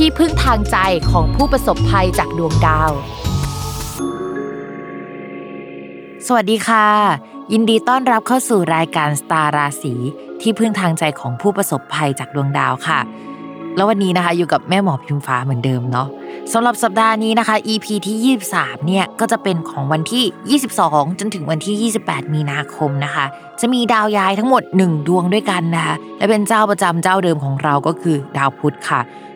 ที่พึ่งทางใจของผู้ประสบภัยจากดวงดาว สวัสดีค่ะ ยินดีต้อนรับเข้าสู่รายการสตาร์ราศีที่พึ่งทางใจของผู้ประสบภัยจากดวงดาวค่ะ แล้ววันนี้นะคะอยู่กับแม่หมอพิมฟ้าเหมือนเดิมเนาะสำหรับสัปดาห์นี้นะคะ EP ที่ 23 เนี่ยก็จะเป็นของวันที่ 22 จนถึงวันที่ 28 มีนาคมนะคะ จะมีดาวย้ายทั้งหมด 1 ดวงด้วยกันนะคะ และเป็นเจ้าประจำเจ้าเดิมของเราก็คือดาวพุธค่ะ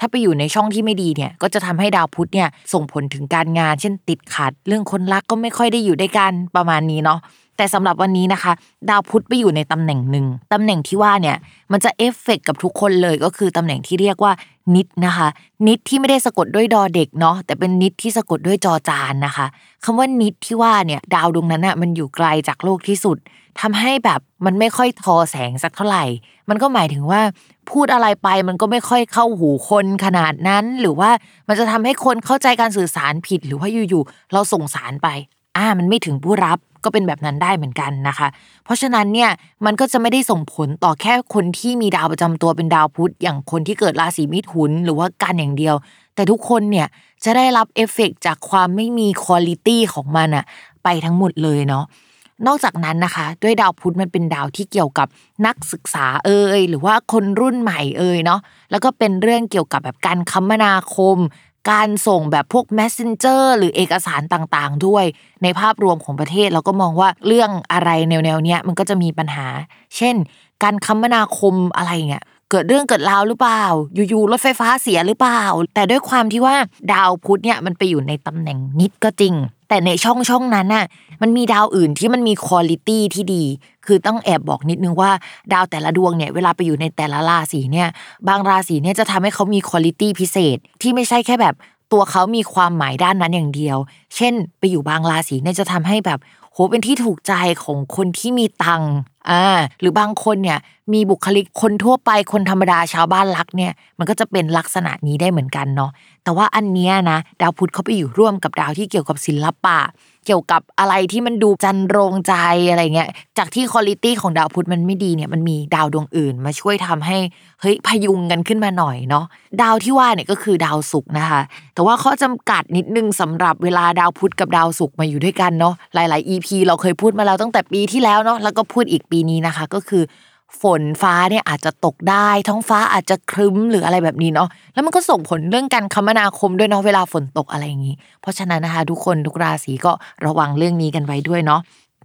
ถ้าไปอยู่ในช่องที่ไม่ดีเนี่ย ก็จะทำให้ดาวพุธเนี่ยส่งผลถึงการงาน เช่นติดขัด เรื่องคนรักก็ไม่ค่อยได้อยู่ด้วยกันประมาณนี้เนาะแต่สำหรับวันนี้นะคะ ดาวพุธไปอยู่ในตำแหน่งหนึ่งตำแหน่งที่ว่าเนี่ยมันจะเอฟเฟกกับทุกคนเลยก็คือตำแหน่งที่เรียกว่านิดนะคะ นิดที่ไม่ได้สะกดด้วยดอเด็กเนาะแต่เป็นนิดที่สะกดด้วยจอจานนะคะคำว่านิดที่ว่าเนี่ยดาวดวงนั้นอะมันอยู่ไกลจากโลกที่สุดทำให้แบบมันไม่ค่อยทอแสงสักเท่าไหร่ มันก็หมายถึงว่า พูดอะไรไปมันก็ไม่ค่อยเข้าหูคนขนาดนั้น หรือว่ามันจะทำให้คนเข้าใจการสื่อสารผิด หรือว่าอยู่ๆเราส่งสารไป อ่า มันไม่ถึงผู้รับก็เป็นแบบนั้นได้เหมือนกันนะคะ เพราะฉะนั้นเนี่ยมันก็จะไม่ได้ส่งผลต่อแค่คนที่มีดาวประจำตัวเป็นดาวพุธอย่างคนที่เกิดราศีมิถุนหรือว่ากันอย่างเดียว แต่ทุกคนเนี่ยจะได้รับเอฟเฟกจากความไม่มีคุณลิตี้ของมันอะไปทั้งหมดเลยเนาะ นอกจากนั้นนะคะ ด้วยดาวพุธมันเป็นดาวที่เกี่ยวกับนักศึกษาเอ่ยหรือว่าคนรุ่นใหม่เอ่ยเนาะแล้วก็เป็นเรื่องเกี่ยวกับแบบการคมนาคม การส่งแบบพวก messenger หรือเอกสารต่างๆ ด้วย ในภาพรวมของประเทศเราก็มองว่าเรื่องอะไรแนวๆเนี้ยมันก็จะมีปัญหา เช่น การคมนาคมอะไรเงี้ยเกิดเรื่องเกิดราวหรือเปล่า อยู่ๆรถไฟฟ้าเสียหรือเปล่า แต่ด้วยความที่ว่าดาวพุธเนี่ยมันไปอยู่ในตำแหน่งนิดก็จริง แต่ในช่องช่องนั้นน่ะมันมีดาวอื่นที่มันมีคุณลิตี้ที่ดี คือต้องแอบบอกนิดนึงว่าดาวแต่ละดวงเนี่ยเวลาไปอยู่ในแต่ละราศีเนี่ย บางราศีเนี่ยจะทำให้เขามีคุณลิตี้พิเศษที่ไม่ใช่แค่แบบตัวเขามีความหมายด้านนั้นอย่างเดียว เช่น ไปอยู่บางราศีเนี่ยจะทำให้แบบโหเป็นที่ถูกใจของคนที่มีตัง อ่าหรือบางคนเนี่ยมีบุคลิกคนทั่วไปคนธรรมดาชาวบ้านรักเนี่ยมันก็จะเป็นลักษณะนี้ได้เหมือนกันเนาะแต่ว่าอันเนี้ยนะดาวพุธเขาไปอยู่ร่วมกับดาวที่เกี่ยวกับศิลปะ เกี่ยวกับอะไรที่มันดูจันโรงใจอะไรเงี้ยจากที่คุณลิตี้ของดาวพุธมันไม่ดีเนี่ยมันมีดาวดวงอื่น มาช่วยทำให้เฮ้ยพยุงกันขึ้นมาหน่อยเนาะดาวที่ว่าเนี่ยก็คือดาวศุกร์นะคะ แต่ว่าข้อจำกัดนิดนึงสำหรับเวลาดาวพุธกับดาวศุกร์มาอยู่ด้วยกันเนาะหลาย ๆ EP เราเคยพูดมาแล้วตั้งแต่ปีที่แล้วเนาะแล้วก็พูดอีกปีนี้นะคะ ก็คือ ฝนฟ้าเนี่ยอาจจะตกได้ ท้องฟ้าอาจจะครึ้มหรืออะไรแบบนี้เนาะแล้วมันก็ส่งผลเรื่องการคมนาคมด้วยเนาะเวลาฝนตกอะไรอย่างนี้ เพราะฉะนั้นนะคะ ทุกคนทุกราศีก็ระวังเรื่องนี้กันไว้ด้วยเนาะ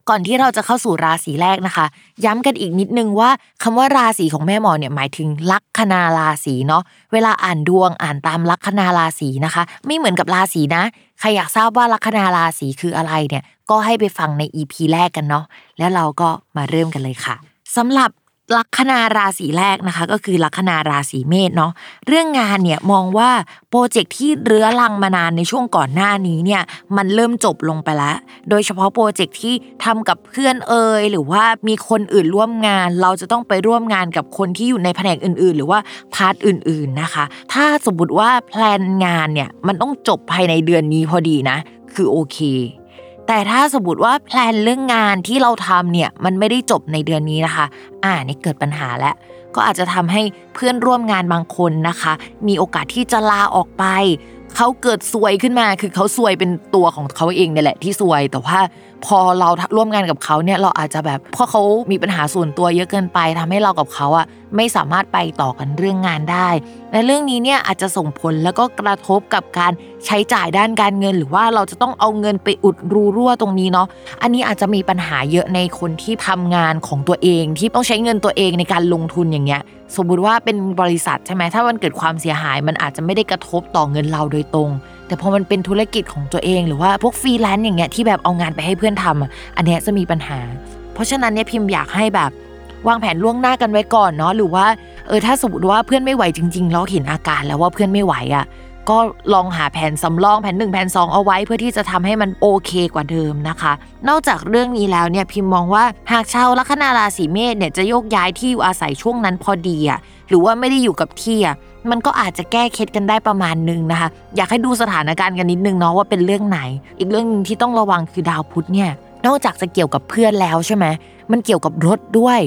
ก่อนที่เราจะเข้าสู่ราศีแรกนะคะ ย้ำกันอีกนิดนึงว่าคำว่าราศีของแม่หมอเนี่ยหมายถึงลัคนาราศีเนาะเวลาอ่านดวงอ่านตามลัคนาราศีนะคะ ไม่เหมือนกับราศีนะใครอยากทราบว่าลัคนาราศีคืออะไรเนี่ยก็ให้ไปฟังใน EP แรกกันเนาะแล้วเราก็มาเริ่มกันเลยค่ะสำหรับ ลัคนาราศีแรกนะคะ ก็คือลัคนาราศีเมษเนาะเรื่องงานเนี่ยมองว่าโปรเจกต์ที่เรื้อรังมานานในช่วงก่อนหน้านี้เนี่ยมันเริ่มจบลงไปแล้ว โดยเฉพาะโปรเจกต์ที่ทำกับเพื่อนเอ่ยหรือว่ามีคนอื่นร่วมงาน เราจะต้องไปร่วมงานกับคนที่อยู่ในแผนกอื่น ๆ หรือว่า part อื่น ๆนะคะ ถ้าสมมติว่า plan งานเนี่ยมันต้องจบภายในเดือนนี้พอดีนะ คือโอเค แต่ถ้าสมมติว่าแพลนเรื่องงานที่เราทำเนี่ยมันไม่ได้จบในเดือนนี้นะคะ อ่านี่เกิดปัญหาแล้ว ก็อาจจะทำให้เพื่อนร่วมงานบางคนนะคะ มีโอกาสที่จะลาออกไป เขาเกิดซวยขึ้นมา คือเขาซวยเป็นตัวของเขาเองเนี่ยแหละที่ซวย แต่ว่า พอเราร่วมงานกับเขาเนี่ยเราอาจจะแบบเพราะเขามีปัญหาส่วนตัวเยอะเกินไปทำให้เรากับเขาอะไม่สามารถไปต่อกันเรื่องงานได้และเรื่องนี้เนี่ยอาจจะส่งผลแล้วก็กระทบกับการใช้จ่ายด้านการเงิน หรือว่าเราจะต้องเอาเงินไปอุดรูรั่วตรงนี้เนาะอันนี้อาจจะมีปัญหาเยอะในคนที่ทำงานของตัวเอง ที่ต้องใช้เงินตัวเองในการลงทุนอย่างเงี้ยสมมุติว่าเป็นบริษัทใช่ไหมถ้ามันเกิดความเสียหาย มันอาจจะไม่ได้กระทบต่อเงินเราโดยตรง แต่พอมันเป็นธุรกิจของตัวเองหรือว่าพวกฟรีแลนซ์อย่างเงี้ยที่แบบเอางานไปให้เพื่อนทำอะอันเนี้ยจะมีปัญหา เพราะฉะนั้นเนี่ยพิมพ์อยากให้แบบวางแผนล่วงหน้ากันไว้ก่อนเนาะหรือว่าเออถ้าสมมติว่าเพื่อนไม่ไหวจริงๆเราเห็นอาการแล้วว่าเพื่อนไม่ไหวอะก็ลองหาแผนสำรองแผนหนึ่งแผนสองเอาไว้เพื่อที่จะทำให้มันโอเคกว่าเดิมนะคะ นอกจากเรื่องนี้แล้วเนี่ยพิมพ์มองว่าหากชาวลัคนาราศีเมษเนี่ยจะโยกย้ายที่อยู่อาศัยช่วงนั้นพอดีอะหรือว่าไม่ได้อยู่กับที่อะ มันก็อาจจะแก้เคล็ดกันได้ประมาณนึงนะคะ อยากให้ดูสถานการณ์กันนิดนึงเนาะว่าเป็นเรื่องไหน อีกเรื่องนึงที่ต้องระวังคือดาวพุธเนี่ย นอกจากจะเกี่ยวกับเพื่อนแล้วใช่ไหมมันเกี่ยวกับรถด้วย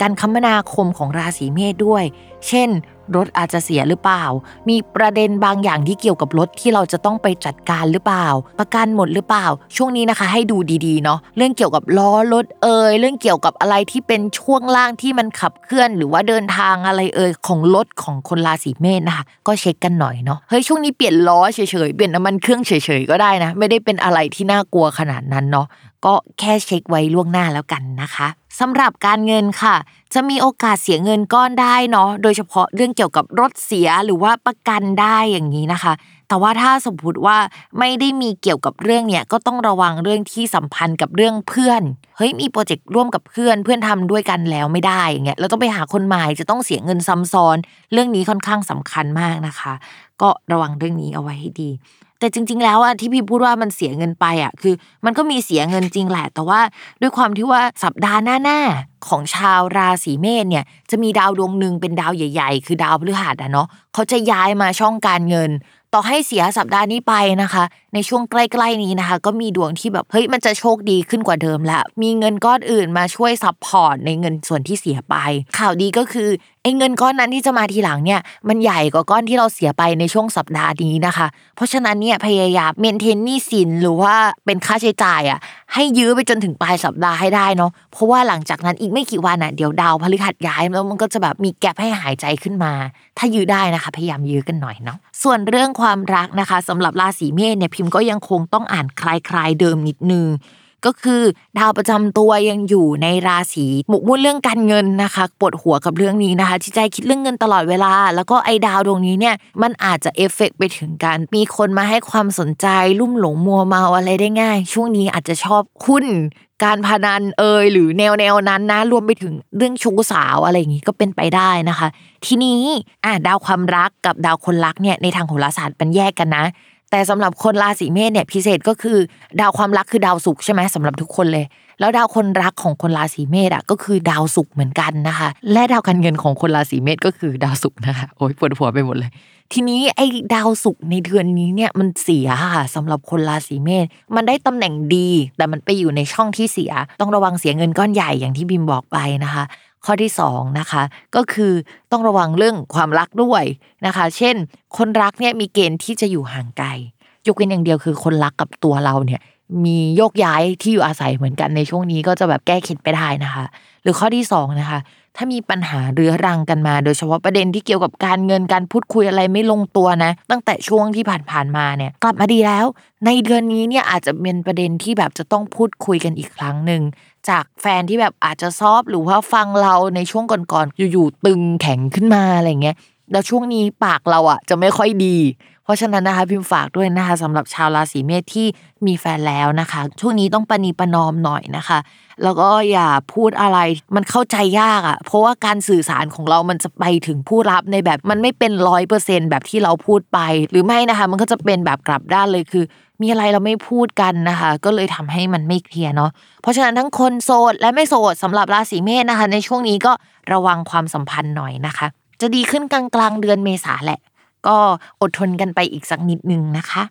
การคมนาคมของราศีเมษด้วย เช่น รถอาจจะเสียหรือเปล่า มีประเด็นบางอย่างที่เกี่ยวกับรถที่เราจะต้องไปจัดการหรือเปล่า ประกันหมดหรือเปล่า ช่วงนี้นะคะ ให้ดูดีๆเนาะ เรื่องเกี่ยวกับล้อรถเอ่ย เรื่องเกี่ยวกับอะไรที่เป็นช่วงล่างที่มันขับเคลื่อน หรือว่าเดินทางอะไรเอ่ยของรถของคนราศีเมษนะคะ ก็เช็คกันหน่อยเนาะ เฮ้ยช่วงนี้เปลี่ยนล้อเฉยๆ เปลี่ยนน้ำมันเครื่องเฉยๆก็ได้นะ ไม่ได้เป็นอะไรที่น่ากลัวขนาดนั้นเนาะ ก็แค่เช็คไว้ล่วงหน้าแล้วกันนะคะสำหรับการเงินค่ะ จะมีโอกาสเสียเงินก้อนได้เนาะโดยเฉพาะเรื่องเกี่ยวกับรถเสียหรือว่าประกันได้อย่างนี้นะคะ แต่ว่าถ้าสมมติว่าไม่ได้มีเกี่ยวกับเรื่องเนี่ยก็ต้องระวังเรื่องที่สัมพันธ์กับเรื่องเพื่อนเฮ้ยมีโปรเจกต์ร่วมกับเพื่อนเพื่อนทำด้วยกันแล้วไม่ได้อย่างเงี้ยเราต้องไปหาคนใหม่จะต้องเสียเงินซ้ำซ้อน เรื่องนี้ค่อนข้างสำคัญมากนะคะ ก็ระวังเรื่องนี้เอาไว้ให้ดีแต่จริง ๆ แล้วอะที่พี่พูดว่ามันเสียเงินไปอะคือ มันก็มีเสียเงินจริงแหละ แต่ว่าด้วยความที่ว่าสัปดาห์หน้า ของชาวราศีเมษเนี่ยจะมีดาวดวงหนึ่งเป็นดาวใหญ่ ๆ คือดาวพฤหัสอะเนาะเขาจะย้ายมาช่องการเงิน ต่อให้เสียสัปดาห์นี้ไปนะคะ ในช่วงใกล้ๆนี้นะคะ ก็มีดวงที่แบบเฮ้ยมันจะโชคดีขึ้นกว่าเดิมแล้วมีเงินก้อนอื่นมาช่วย support ในเงินส่วนที่เสียไป ข่าวดีก็คือไอ้เงินก้อนนั้นที่จะมาทีหลังเนี่ยมันใหญ่กว่าก้อนที่เราเสียไปในช่วงสัปดาห์นี้นะคะ เพราะฉะนั้นเนี่ยพยายามเมนเทนนี่สินหรือว่าเป็นค่าใช้จ่ายอะให้ยื้อไปจนถึงปลายสัปดาห์ให้ได้เนาะเพราะว่าหลังจากนั้นอีกไม่กี่วันอะเดี๋ยวดาวพฤหัสย้ายแล้วมันก็จะแบบมีแกลบให้หายใจขึ้นมา ถ้ายื้อได้นะคะ พยายามยื้อกันหน่อยเนาะส่วนเรื่องความรักนะคะสำหรับราศีเมษเนี่ยพิมพ์ก็ยังคงต้องอ่านคลายๆเดิมนิดนึงก็คือดาวประจำตัวยังอยู่ในราศีหมกมุ่นเรื่องการเงินนะคะปวดหัวกับเรื่องนี้นะคะที่ใจคิดเรื่องเงินตลอดเวลา แล้วก็ไอ้ดาวดวงนี้เนี่ยมันอาจจะเอฟเฟกไปถึงการมีคนมาให้ความสนใจ ลุ่มหลงมัวเมาอะไรได้ง่าย ช่วงนี้อาจจะชอบหุ้น การพนันเอยหรือแนวแนวนั้นนะรวมไปถึงเรื่องชู้สาวอะไรอย่างนี้ก็เป็นไปได้นะคะ ทีนี้อะดาวความรักกับดาวคนรักเนี่ยในทางโหราศาสตร์มันแยกกันนะ แต่สำหรับคนราศีเมษเนี่ยพิเศษก็คือ ดาวความรักคือดาวศุกร์ใช่ไหมสำหรับทุกคนเลย แล้วดาวคนรักของคนราศีเมษอะก็คือดาวศุกร์เหมือนกันนะคะ และดาวการเงินของคนราศีเมษก็คือดาวศุกร์นะคะโอ้ยปวดหัวไปหมดเลย ทีนี้ไอ้ดาวศุกร์ในเดือนนี้เนี่ยมันเสียค่ะสำหรับคนราศีเมษมันได้ตำแหน่งดี แต่มันไปอยู่ในช่องที่เสีย ต้องระวังเสียเงินก้อนใหญ่อย่างที่บิมบอกไปนะคะ ข้อที่2นะคะก็คือต้องระวังเรื่องความรักด้วยนะคะ เช่น คนรักเนี่ยมีเกณฑ์ที่จะอยู่ห่างไกลยกเว้นอย่างเดียวคือคนรักกับตัวเราเนี่ยมีโยกย้ายที่อยู่อาศัยเหมือนกันในช่วงนี้ก็จะแบบแก้เคล็ดไปได้นะคะ หรือข้อที่2นะคะ ถ้ามีปัญหาเรื้อรังกันมา โดยเฉพาะประเด็นที่เกี่ยวกับการเงินการพูดคุยอะไรไม่ลงตัวนะ ตั้งแต่ช่วงที่ผ่านๆมาเนี่ยกลับมาดีแล้ว ในเดือนนี้เนี่ยอาจจะเป็นประเด็นที่แบบจะต้องพูดคุยกันอีกครั้งหนึ่งจากแฟนที่แบบอาจจะซอฟหรือว่าฟังเราในช่วงก่อนๆอยู่ๆตึงแข็งขึ้นมาอะไรเงี้ย แล้วช่วงนี้ปากเราอะ จะไม่ค่อยดี เพราะฉะนั้นนะคะ พิมพ์ฝากด้วยนะคะสำหรับชาวราศีเมษที่มีแฟนแล้วนะคะ ช่วงนี้ต้องปณีประนอมหน่อยนะคะ แล้วก็อย่าพูดอะไรมันเข้าใจยากอะ เพราะว่าการสื่อสารของเรามันจะไปถึงผู้รับในแบบมันไม่เป็นร้อยเปอร์เซ็นแบบที่เราพูดไป หรือไม่นะคะ มันก็จะเป็นแบบกลับด้านเลยคือ มีอะไรเราไม่พูดกันนะคะ ก็เลยทำให้มันไม่เคลียร์เนาะเพราะฉะนั้นทั้งคนโสดและไม่โสดสำหรับราศีเมษนะคะ ในช่วงนี้ก็ระวังความสัมพันธ์หน่อยนะคะ จะดีขึ้นกลางกลางเดือนเมษาแหละ ก็อดทนกันไปอีกสักนิดนึงนะคะ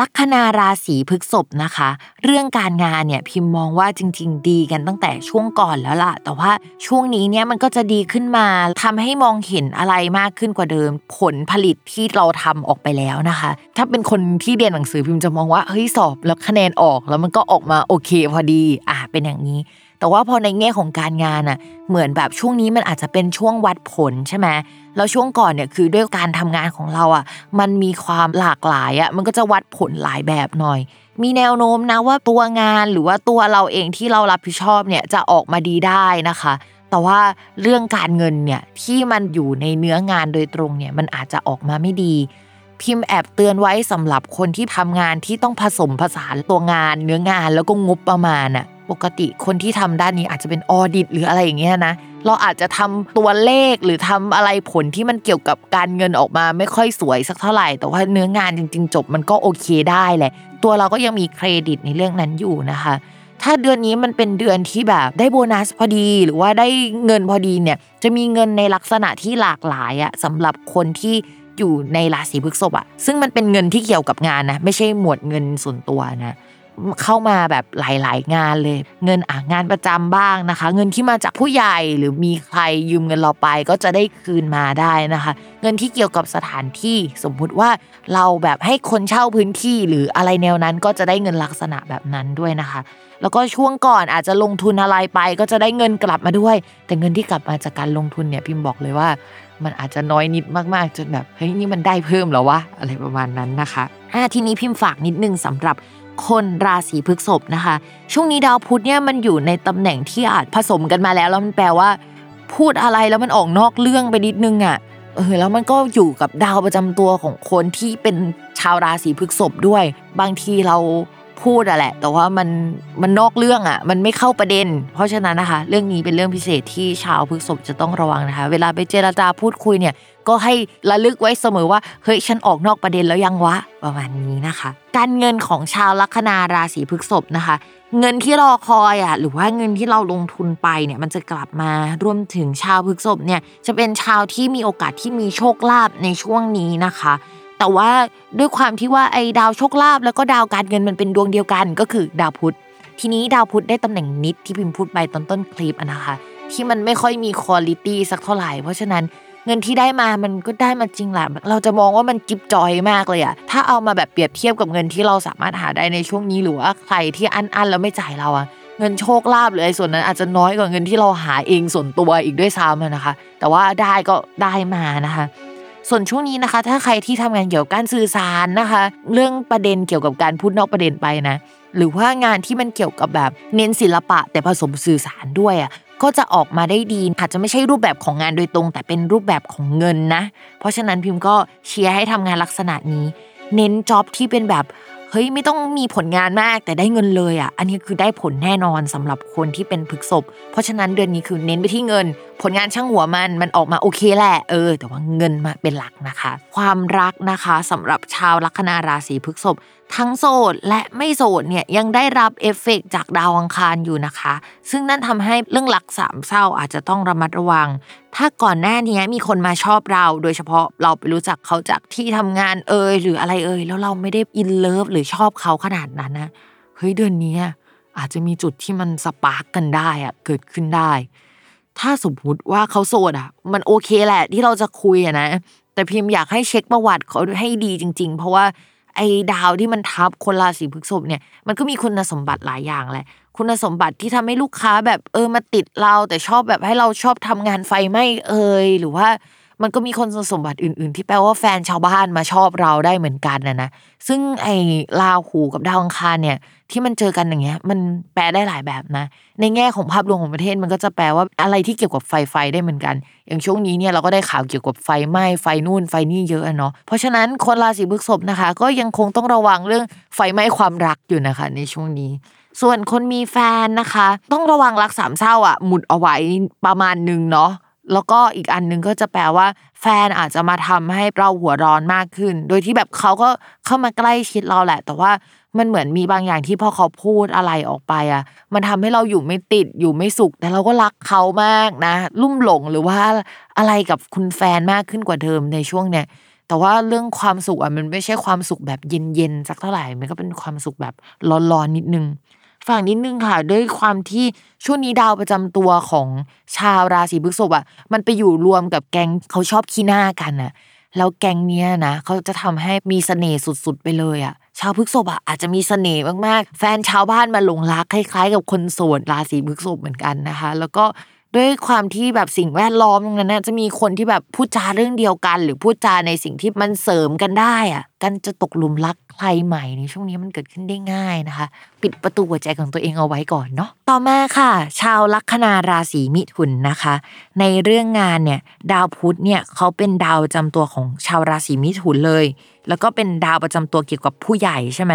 ลัคนาราศีพฤกษภนะคะ เรื่องการงานเนี่ยพิมพ์มองว่าจริง ๆ ดีกันตั้งแต่ช่วงก่อนแล้วล่ะ แต่ว่าช่วงนี้เนี่ยมันก็จะดีขึ้นมาทำให้มองเห็นอะไรมากขึ้นกว่าเดิม ผลผลิตที่เราทำออกไปแล้วนะคะ ถ้าเป็นคนที่เรียนหนังสือพิมพ์จะมองว่าเฮ้ยสอบแล้วคะแนนออกแล้วมันก็ออกมาโอเคพอดีอะเป็นอย่างนี้ แต่ว่าพอในแง่ของการงานอะเหมือนแบบช่วงนี้มันอาจจะเป็นช่วงวัดผลใช่ไหมแล้วช่วงก่อนเนี่ยคือด้วยการทำงานของเราอะมันมีความหลากหลายอะมันก็จะวัดผลหลายแบบหน่อย มีแนวโน้มนะว่าตัวงานหรือว่าตัวเราเองที่เรารับผิดชอบเนี่ยจะออกมาดีได้นะคะ แต่ว่าเรื่องการเงินเนี่ยที่มันอยู่ในเนื้องานโดยตรงเนี่ยมันอาจจะออกมาไม่ดีพิมพ์แอบเตือนไว้สำหรับคนที่ทำงานที่ต้องผสมผสานตัวงาน เนื้องานแล้วก็งบประมาณอะ ปกติคนที่ทำด้านนี้อาจจะเป็นออดิตหรืออะไรอย่างเงี้ยนะ เราอาจจะทำตัวเลขหรือทำอะไรผลที่มันเกี่ยวกับการเงินออกมาไม่ค่อยสวยสักเท่าไหร่ แต่ว่าเนื้องานจริง ๆ จบมันก็โอเคได้แหละ ตัวเราก็ยังมีเครดิตในเรื่องนั้นอยู่นะคะ ถ้าเดือนนี้มันเป็นเดือนที่แบบได้โบนัสพอดีหรือว่าได้เงินพอดีเนี่ย จะมีเงินในลักษณะที่หลากหลายอะสำหรับคนที่อยู่ในราศีพฤษภอะซึ่งมันเป็นเงินที่เกี่ยวกับงานนะไม่ใช่หมวดเงินส่วนตัวนะ เข้ามาแบบหลาย ๆ งานเลย เงินอะงานประจำบ้างนะคะ เงินที่มาจากผู้ใหญ่หรือมีใครยืมเงินเราไปก็จะได้คืนมาได้นะคะ เงินที่เกี่ยวกับสถานที่สมมุติว่าเราแบบให้คนเช่าพื้นที่หรืออะไรแนวนั้นก็จะได้เงินลักษณะแบบนั้นด้วยนะคะ แล้วก็ช่วงก่อนอาจจะลงทุนอะไรไป ก็จะได้เงินกลับมาด้วย แต่เงินที่กลับมาจากการลงทุนเนี่ยพิมพ์บอกเลยว่า มันอาจจะน้อยนิดมากๆจนแบบเฮ้ยนี่มันได้เพิ่มแล้วะอะไรประมาณนั้นนะคะอ่าทีนี้พิมพ์ฝากนิดนึงสำหรับ คนราศีพฤษภนะคะ ช่วงนี้ดาวพุธเนี่ยมันอยู่ในตำแหน่งที่อาจผสมกันมาแล้วแล้วมันแปลว่า พูดอะไรแล้วมันออกนอกเรื่องไปนิดนึงอะเออแล้วมันก็อยู่กับดาวประจำตัวของคนที่เป็นชาวราศีพฤษภด้วย บางทีเราพูดอะแหละ แต่ว่ามันมันนอกเรื่องอะมันไม่เข้าประเด็น เพราะฉะนั้นนะคะ เรื่องนี้เป็นเรื่องพิเศษที่ชาวพฤษภจะต้องระวังนะคะ เวลาไปเจรจาพูดคุยเนี่ย ก็ให้ระลึกไว้เสมอว่าเฮ้ยฉันออกนอกประเด็นแล้วยังวะประมาณนี้นะคะ การเงินของชาวลัคนาราศีพฤษภนะคะ เงินที่รอคอยอะหรือว่าเงินที่เราลงทุนไปเนี่ยมันจะกลับมารวมถึงชาวพฤษภเนี่ยจะเป็นชาวที่มีโอกาสที่มีโชคลาภในช่วงนี้นะคะแต่ว่าด้วยความที่ว่าไอ้ดาวโชคลาภแล้วก็ดาวการเงินมันเป็นดวงเดียวกันก็คือดาวพุธ ทีนี้ดาวพุธได้ตำแหน่งนิดที่พิมพ์พูดไปตอนต้นคลิปนะคะ ที่มันไม่ค่อยมีคุณลิตี้สักเท่าไหร่ เพราะฉะนั้น เงินที่ได้มามันก็ได้มาจริงแหละเราจะมองว่ามันจิบจอยมากเลยอะถ้าเอามาแบบเปรียบเทียบกับเงินที่เราสามารถหาได้ในช่วงนี้หรือว่าใครที่อันอันๆแล้วไม่จ่ายเราอะเงินโชคลาภหรือไอ้ส่วนนั้นอาจจะน้อยกว่าเงินที่เราหาเองส่วนตัวอีกด้วยซ้ำนะคะ แต่ว่าได้ก็ได้มานะคะส่วนช่วงนี้นะคะ ถ้าใครที่ทำงานเกี่ยวกับการสื่อสารนะคะ เรื่องประเด็นเกี่ยวกับการพูดนอกประเด็นไปนะ หรือว่างานที่มันเกี่ยวกับแบบเน้นศิลปะแต่ผสมสื่อสารด้วยอะก็จะออกมาได้ดี อาจจะไม่ใช่รูปแบบของงานโดยตรง แต่เป็นรูปแบบของเงินนะ เพราะฉะนั้นพิมพ์ก็เชียร์ให้ทำงานลักษณะนี้ เน้นจ็อบที่เป็นแบบเฮ้ยไม่ต้องมีผลงานมากแต่ได้เงินเลยอะ อันนี้คือได้ผลแน่นอนสำหรับคนที่เป็นผึกศพ เพราะฉะนั้นเดือนนี้คือเน้นไปที่เงินผลงานช่างหัวมันมันออกมาโอเคแหละเออ แต่ว่าเงินมาเป็นหลักนะคะ ความรักนะคะสำหรับชาวลัคนาราศีพฤษภทั้งโสดและไม่โสดเนี่ยยังได้รับเอฟเฟกต์จากดาวอังคารอยู่นะคะ ซึ่งนั่นทำให้เรื่องรักสามเศร้าอาจจะต้องระมัดระวัง ถ้าก่อนหน้านี้มีคนมาชอบเรา โดยเฉพาะเราไปรู้จักเขาจากที่ทำงานเอ่ยหรืออะไรเอ่ยแล้วเราไม่ได้ in love หรือชอบเขาขนาดนั้นนะเฮ้ยเดือนนี้อาจจะมีจุดที่มันสปาร์กกันได้อะเกิดขึ้นได้ ถ้าสมมติว่าเขาโสดอะ มันโอเคแหละที่เราจะคุยอะนะ แต่พิมพ์อยากให้เช็คประวัติเขาให้ดีจริง ๆ เพราะว่าไอ้ดาวที่มันทับคนราศีพฤษภเนี่ยมันก็มีคุณสมบัติหลายอย่างแหละ คุณสมบัติที่ทำให้ลูกค้าแบบเออมาติดเรา แต่ชอบแบบให้เราชอบทำงานไฟไหม้เอยหรือว่า มันก็มีคนสมบัติอื่น ๆ ที่แปลว่าแฟนชาวบ้านมาชอบเราได้เหมือนกันนะนะ ซึ่งไอ้ลาหูกับดาวอังคารเนี่ย ที่มันเจอกันอย่างเงี้ย มันแปลได้หลายแบบนะ ในแง่ของภาพรวมของประเทศมันก็จะแปลว่าอะไรที่เกี่ยวกับไฟไฟได้เหมือนกัน อย่างช่วงนี้เนี่ยเราก็ได้ข่าวเกี่ยวกับไฟไหม้ไฟนู่นไฟนี่เยอะเนาะ เพราะฉะนั้นคนราศีพฤษภนะคะ ก็ยังคงต้องระวังเรื่องไฟไหม้ความรักอยู่นะคะ ในช่วงนี้ส่วนคนมีแฟนนะคะ ต้องระวังรักสามเศร้าอะหมุดเอาไว้ประมาณนึงเนาะ แล้วก็อีกอันหนึ่งก็จะแปลว่า แฟนอาจจะมาทำให้เราหัวร้อนมากขึ้น โดยที่แบบเขาก็เข้ามาใกล้ชิดเราแหละ แต่ว่ามันเหมือนมีบางอย่างที่พอเขาพูดอะไรออกไปอะ มันทำให้เราอยู่ไม่ติดอยู่ไม่สุข แต่เราก็รักเขามากนะ ลุ่มหลงหรือว่าอะไรกับคุณแฟนมากขึ้นกว่าเดิมในช่วงเนี้ยแต่ว่าเรื่องความสุขอะมันไม่ใช่ความสุขแบบเย็นๆสักเท่าไหร่ มันก็เป็นความสุขแบบร้อนๆนิดนึง ฝั่งนิดนึงค่ะ ด้วยความที่ช่วงนี้ดาวประจำตัวของชาวราศีพฤษภอะ มันไปอยู่รวมกับแก๊งเขาชอบขี้หน้ากันน่ะ แล้วแก๊งเนี้ยนะเขาจะทำให้มีเสน่ห์สุดๆไปเลยอะ ชาวพฤษภอะอาจจะมีเสน่ห์มากๆ แฟนชาวบ้านมาหลงรักคล้ายๆ กับคนโสดราศีพฤษภเหมือนกันนะคะ แล้วก็ ด้วยความที่แบบสิ่งแวดล้อมตรงนั้นนะจะมีคนที่แบบพูดจาเรื่องเดียวกัน หรือพูดจาในสิ่งที่มันเสริมกันได้อะกันจะตกหลุมรักใครใหม่ในช่วงนี้มันเกิดขึ้นได้ง่ายนะคะ ปิดประตูหัวใจของตัวเองเอาไว้ก่อนเนาะต่อมาค่ะ ชาวลัคนาราศีมิถุนนะคะ ในเรื่องงานเนี่ยดาวพุธเนี่ยเขาเป็นดาวประจำตัวของชาวราศีมิถุนเลย แล้วก็เป็นดาวประจำตัวเกี่ยวกับผู้ใหญ่ใช่ไหม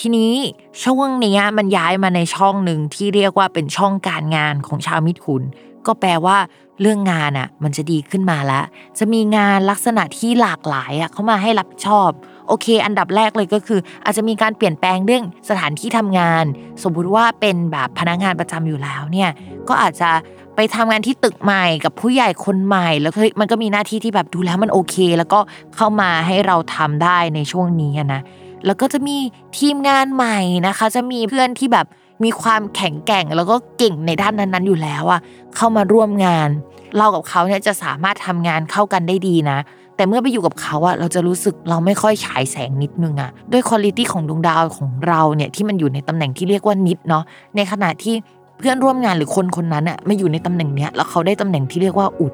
ทีนี้ช่วงนี้มันย้ายมาในช่องหนึ่งที่เรียกว่าเป็นช่องการงานของชาวมิถุน ก็แปลว่าเรื่องงานอะมันจะดีขึ้นมาแล้ว จะมีงานลักษณะที่หลากหลายอะเข้ามาให้รับผิดชอบ โอเค อันดับแรกเลยก็คือ อาจจะมีการเปลี่ยนแปลงเรื่องสถานที่ทำงาน สมมุติว่าเป็นแบบพนักงานประจำอยู่แล้วเนี่ยก็อาจจะไปทำงานที่ตึกใหม่กับผู้ใหญ่คนใหม่ แล้วมันก็มีหน้าที่ที่แบบดูแล้วมันโอเค แล้วก็เข้ามาให้เราทำได้ในช่วงนี้นะ แล้วก็จะมีทีมงานใหม่นะคะ จะมีเพื่อนที่แบบมีความแข็งแกร่งแล้วก็เก่งในด้านนั้นๆอยู่แล้วอะเข้ามาร่วมงาน เรากับเขาเนี่ยจะสามารถทำงานเข้ากันได้ดีนะ แต่เมื่อไปอยู่กับเขาอะเราจะรู้สึกเราไม่ค่อยฉายแสงนิดนึงอะด้วย quality ของดวงดาวของเราเนี่ยที่มันอยู่ในตำแหน่งที่เรียกว่านิจเนาะในขณะที่เพื่อนร่วมงานหรือคนคนนั้นอะมาอยู่ในตำแหน่งเนี้ยแล้วเขาได้ตำแหน่งที่เรียกว่าอุจ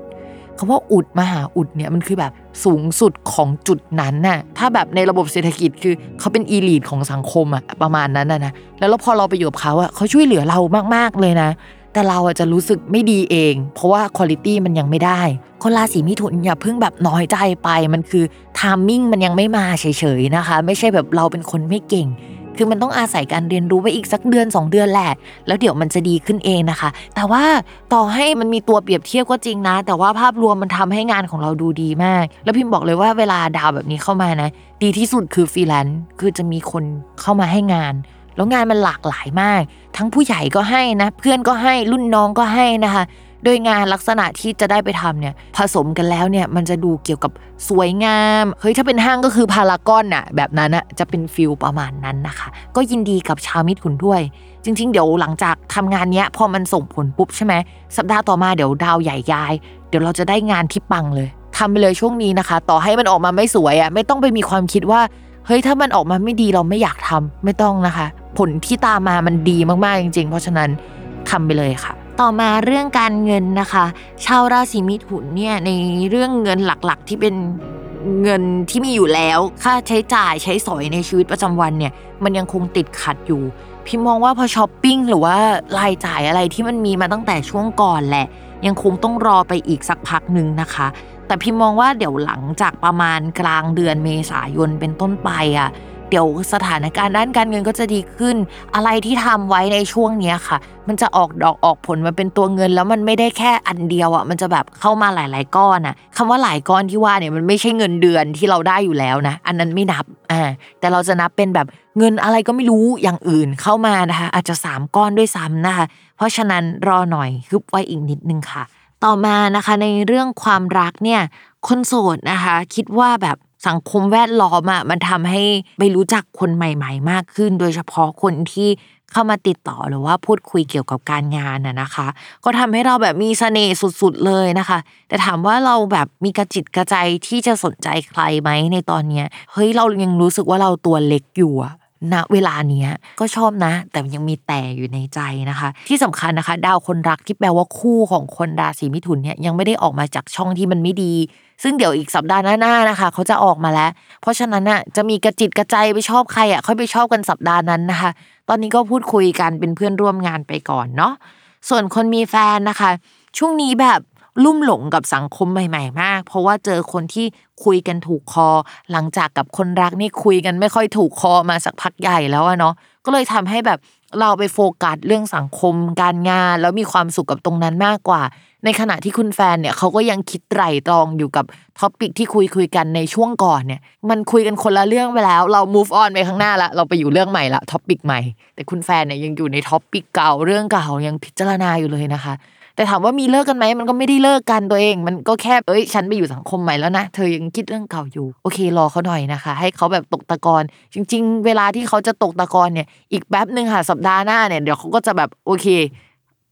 คำว่าอุจมหาอุจเนี่ยมันคือแบบสูงสุดของจุดนั้นน่ะถ้าแบบในระบบเศรษฐกิจคือเขาเป็น elite ของสังคมอะประมาณนั้นนะนะแล้วพอเราไปอยู่กับเขาอะเขาช่วยเหลือเรามากๆเลยนะ แต่เราอะจะรู้สึกไม่ดีเอง เพราะว่า quality มันยังไม่ได้คนราศีมิถุนอย่าเพิ่งแบบน้อยใจไปมันคือ timing มันยังไม่มาเฉยๆนะคะ ไม่ใช่แบบเราเป็นคนไม่เก่ง คือมันต้องอาศัยการเรียนรู้ไปอีกสักเดือน 2 เดือนแหละ แล้วเดี๋ยวมันจะดีขึ้นเองนะคะ แต่ว่าต่อให้มันมีตัวเปรียบเทียบก็จริงนะ แต่ว่าภาพรวมมันทำให้งานของเราดูดีมาก แล้วพิมพ์บอกเลยว่าเวลาดาวแบบนี้เข้ามานะ ดีที่สุดคือฟรีแลนซ์คือจะมีคนเข้ามาให้งานแล้วงานมันหลากหลายมาก ทั้งผู้ใหญ่ก็ให้นะ เพื่อนก็ให้รุ่นน้องก็ให้นะคะ โดยงานลักษณะที่จะได้ไปทำเนี่ยผสมกันแล้วเนี่ยมันจะดูเกี่ยวกับสวยงามเฮ้ยถ้าเป็นห้างก็คือพารากอนอะแบบนั้นอะจะเป็นฟิลประมาณนั้นนะคะ ก็ยินดีกับชาวมิตรขุนด้วย จริง ๆ เดี๋ยวหลังจากทำงานเนี้ยพอมันส่งผลปุ๊บใช่ไหมสัปดาห์ต่อมาเดี๋ยวดาวใหญ่ย้าย เดี๋ยวเราจะได้งานที่ปังเลยทำไปเลยช่วงนี้นะคะ ต่อให้มันออกมาไม่สวยอะไม่ต้องไปมีความคิดว่าเฮ้ยถ้ามันออกมาไม่ดีเราไม่อยากทำไม่ต้องนะคะ ผลที่ตามมามันดีมากๆจริง ๆ เพราะฉะนั้นทำไปเลยค่ะ ต่อมาเรื่องการเงินนะคะ ชาวราศีมิถุนเนี่ยในเรื่องเงินหลักๆ ที่เป็นเงินที่มีอยู่แล้ว ค่าใช้จ่ายใช้สอยในชีวิตประจำวันเนี่ย มันยังคงติดขัดอยู่ พี่มองว่าพอช้อปปิ้งหรือว่ารายจ่ายอะไรที่มันมีมาตั้งแต่ช่วงก่อนแหละ ยังคงต้องรอไปอีกสักพักหนึ่งนะคะ แต่พี่มองว่าเดี๋ยวหลังจากประมาณกลางเดือนเมษายนเป็นต้นไปอะ เดี๋ยวสถานการณ์ด้านการเงินก็จะดีขึ้น อะไรที่ทำไว้ในช่วงนี้ค่ะ มันจะออกดอกออกผลมาเป็นตัวเงิน แล้วมันไม่ได้แค่อันเดียวอะมันจะแบบเข้ามาหลาย ๆ ก้อนอะคำว่าหลายก้อนที่ว่าเนี่ยมันไม่ใช่เงินเดือนที่เราได้อยู่แล้วนะ อันนั้นไม่นับอ่าแต่เราจะนับเป็นแบบเงินอะไรก็ไม่รู้อย่างอื่นเข้ามานะคะอาจจะ 3 ก้อนด้วยซ้ำนะคะเพราะฉะนั้นรอหน่อยคึบไว้อีกนิดนึงค่ะ ต่อมานะคะในเรื่องความรักเนี่ยคนโสดนะคะ คิดว่าแบบ สังคมแวดล้อมอะมันทำให้ไปรู้จักคนใหม่ ๆ มากขึ้น โดยเฉพาะคนที่เข้ามาติดต่อหรือว่าพูดคุยเกี่ยวกับการงานน่ะนะคะ ก็ทำให้เราแบบมีเสน่ห์สุดๆเลยนะคะ แต่ถามว่าเราแบบมีกระจิตกระใจที่จะสนใจใครไหมในตอนเนี้ยเฮ้ยเรายังรู้สึกว่าเราตัวเล็กอยู่อะณเวลาเนี้ยก็ชอบนะ แต่ยังมีแต่อยู่ในใจนะคะ ที่สำคัญนะคะ ดาวคนรักที่แปลว่าคู่ของคนราศีมิถุนเนี่ยยังไม่ได้ออกมาจากช่องที่มันไม่ดี ซึ่งเดี๋ยวอีกสัปดาห์หน้าๆนะคะ เขาจะออกมาแล้ว เพราะฉะนั้นน่ะจะมีกระจิตกระใจไปชอบใครอะค่อยไปชอบกันสัปดาห์นั้นนะคะ ตอนนี้ก็พูดคุยกันเป็นเพื่อนร่วมงานไปก่อนเนาะส่วนคนมีแฟนนะคะ ช่วงนี้แบบลุ่มหลงกับสังคมใหม่ ๆ มาก เพราะว่าเจอคนที่คุยกันถูกคอ หลังจากกับคนรักนี่คุยกันไม่ค่อยถูกคอมาสักพักใหญ่แล้วอะเนาะก็เลยทำให้แบบเราไปโฟกัสเรื่องสังคมการงาน แล้วมีความสุขกับตรงนั้นมากกว่า ในขณะที่คุณแฟนเนี่ยเขาก็ยังคิดไตร่ตรองอยู่กับ topic ที่คุยคุยกันในช่วงก่อนเนี่ย มันคุยกันคนละเรื่องไปแล้ว เรา move on ไปข้างหน้าละเราไปอยู่เรื่องใหม่ละ topic ใหม่ แต่คุณแฟนเนี่ยยังอยู่ใน topic เก่าเรื่องเก่ายังพิจารณาอยู่เลยนะคะ แต่ถามว่ามีเลิกกันไหมมันก็ไม่ได้เลิกกันตัวเอง มันก็แค่เอ้ยฉันไปอยู่สังคมใหม่แล้วนะเธอยังคิดเรื่องเก่าอยู่โอเครอเขาหน่อยนะคะ ให้เขาแบบตกตะกอนจริง ๆ เวลาที่เขาจะตกตะกอนเนี่ยอีกแป๊บหนึ่งค่ะสัปดาห์หน้าเนี่ยเดี๋ยวเขาก็จะแบบโอเค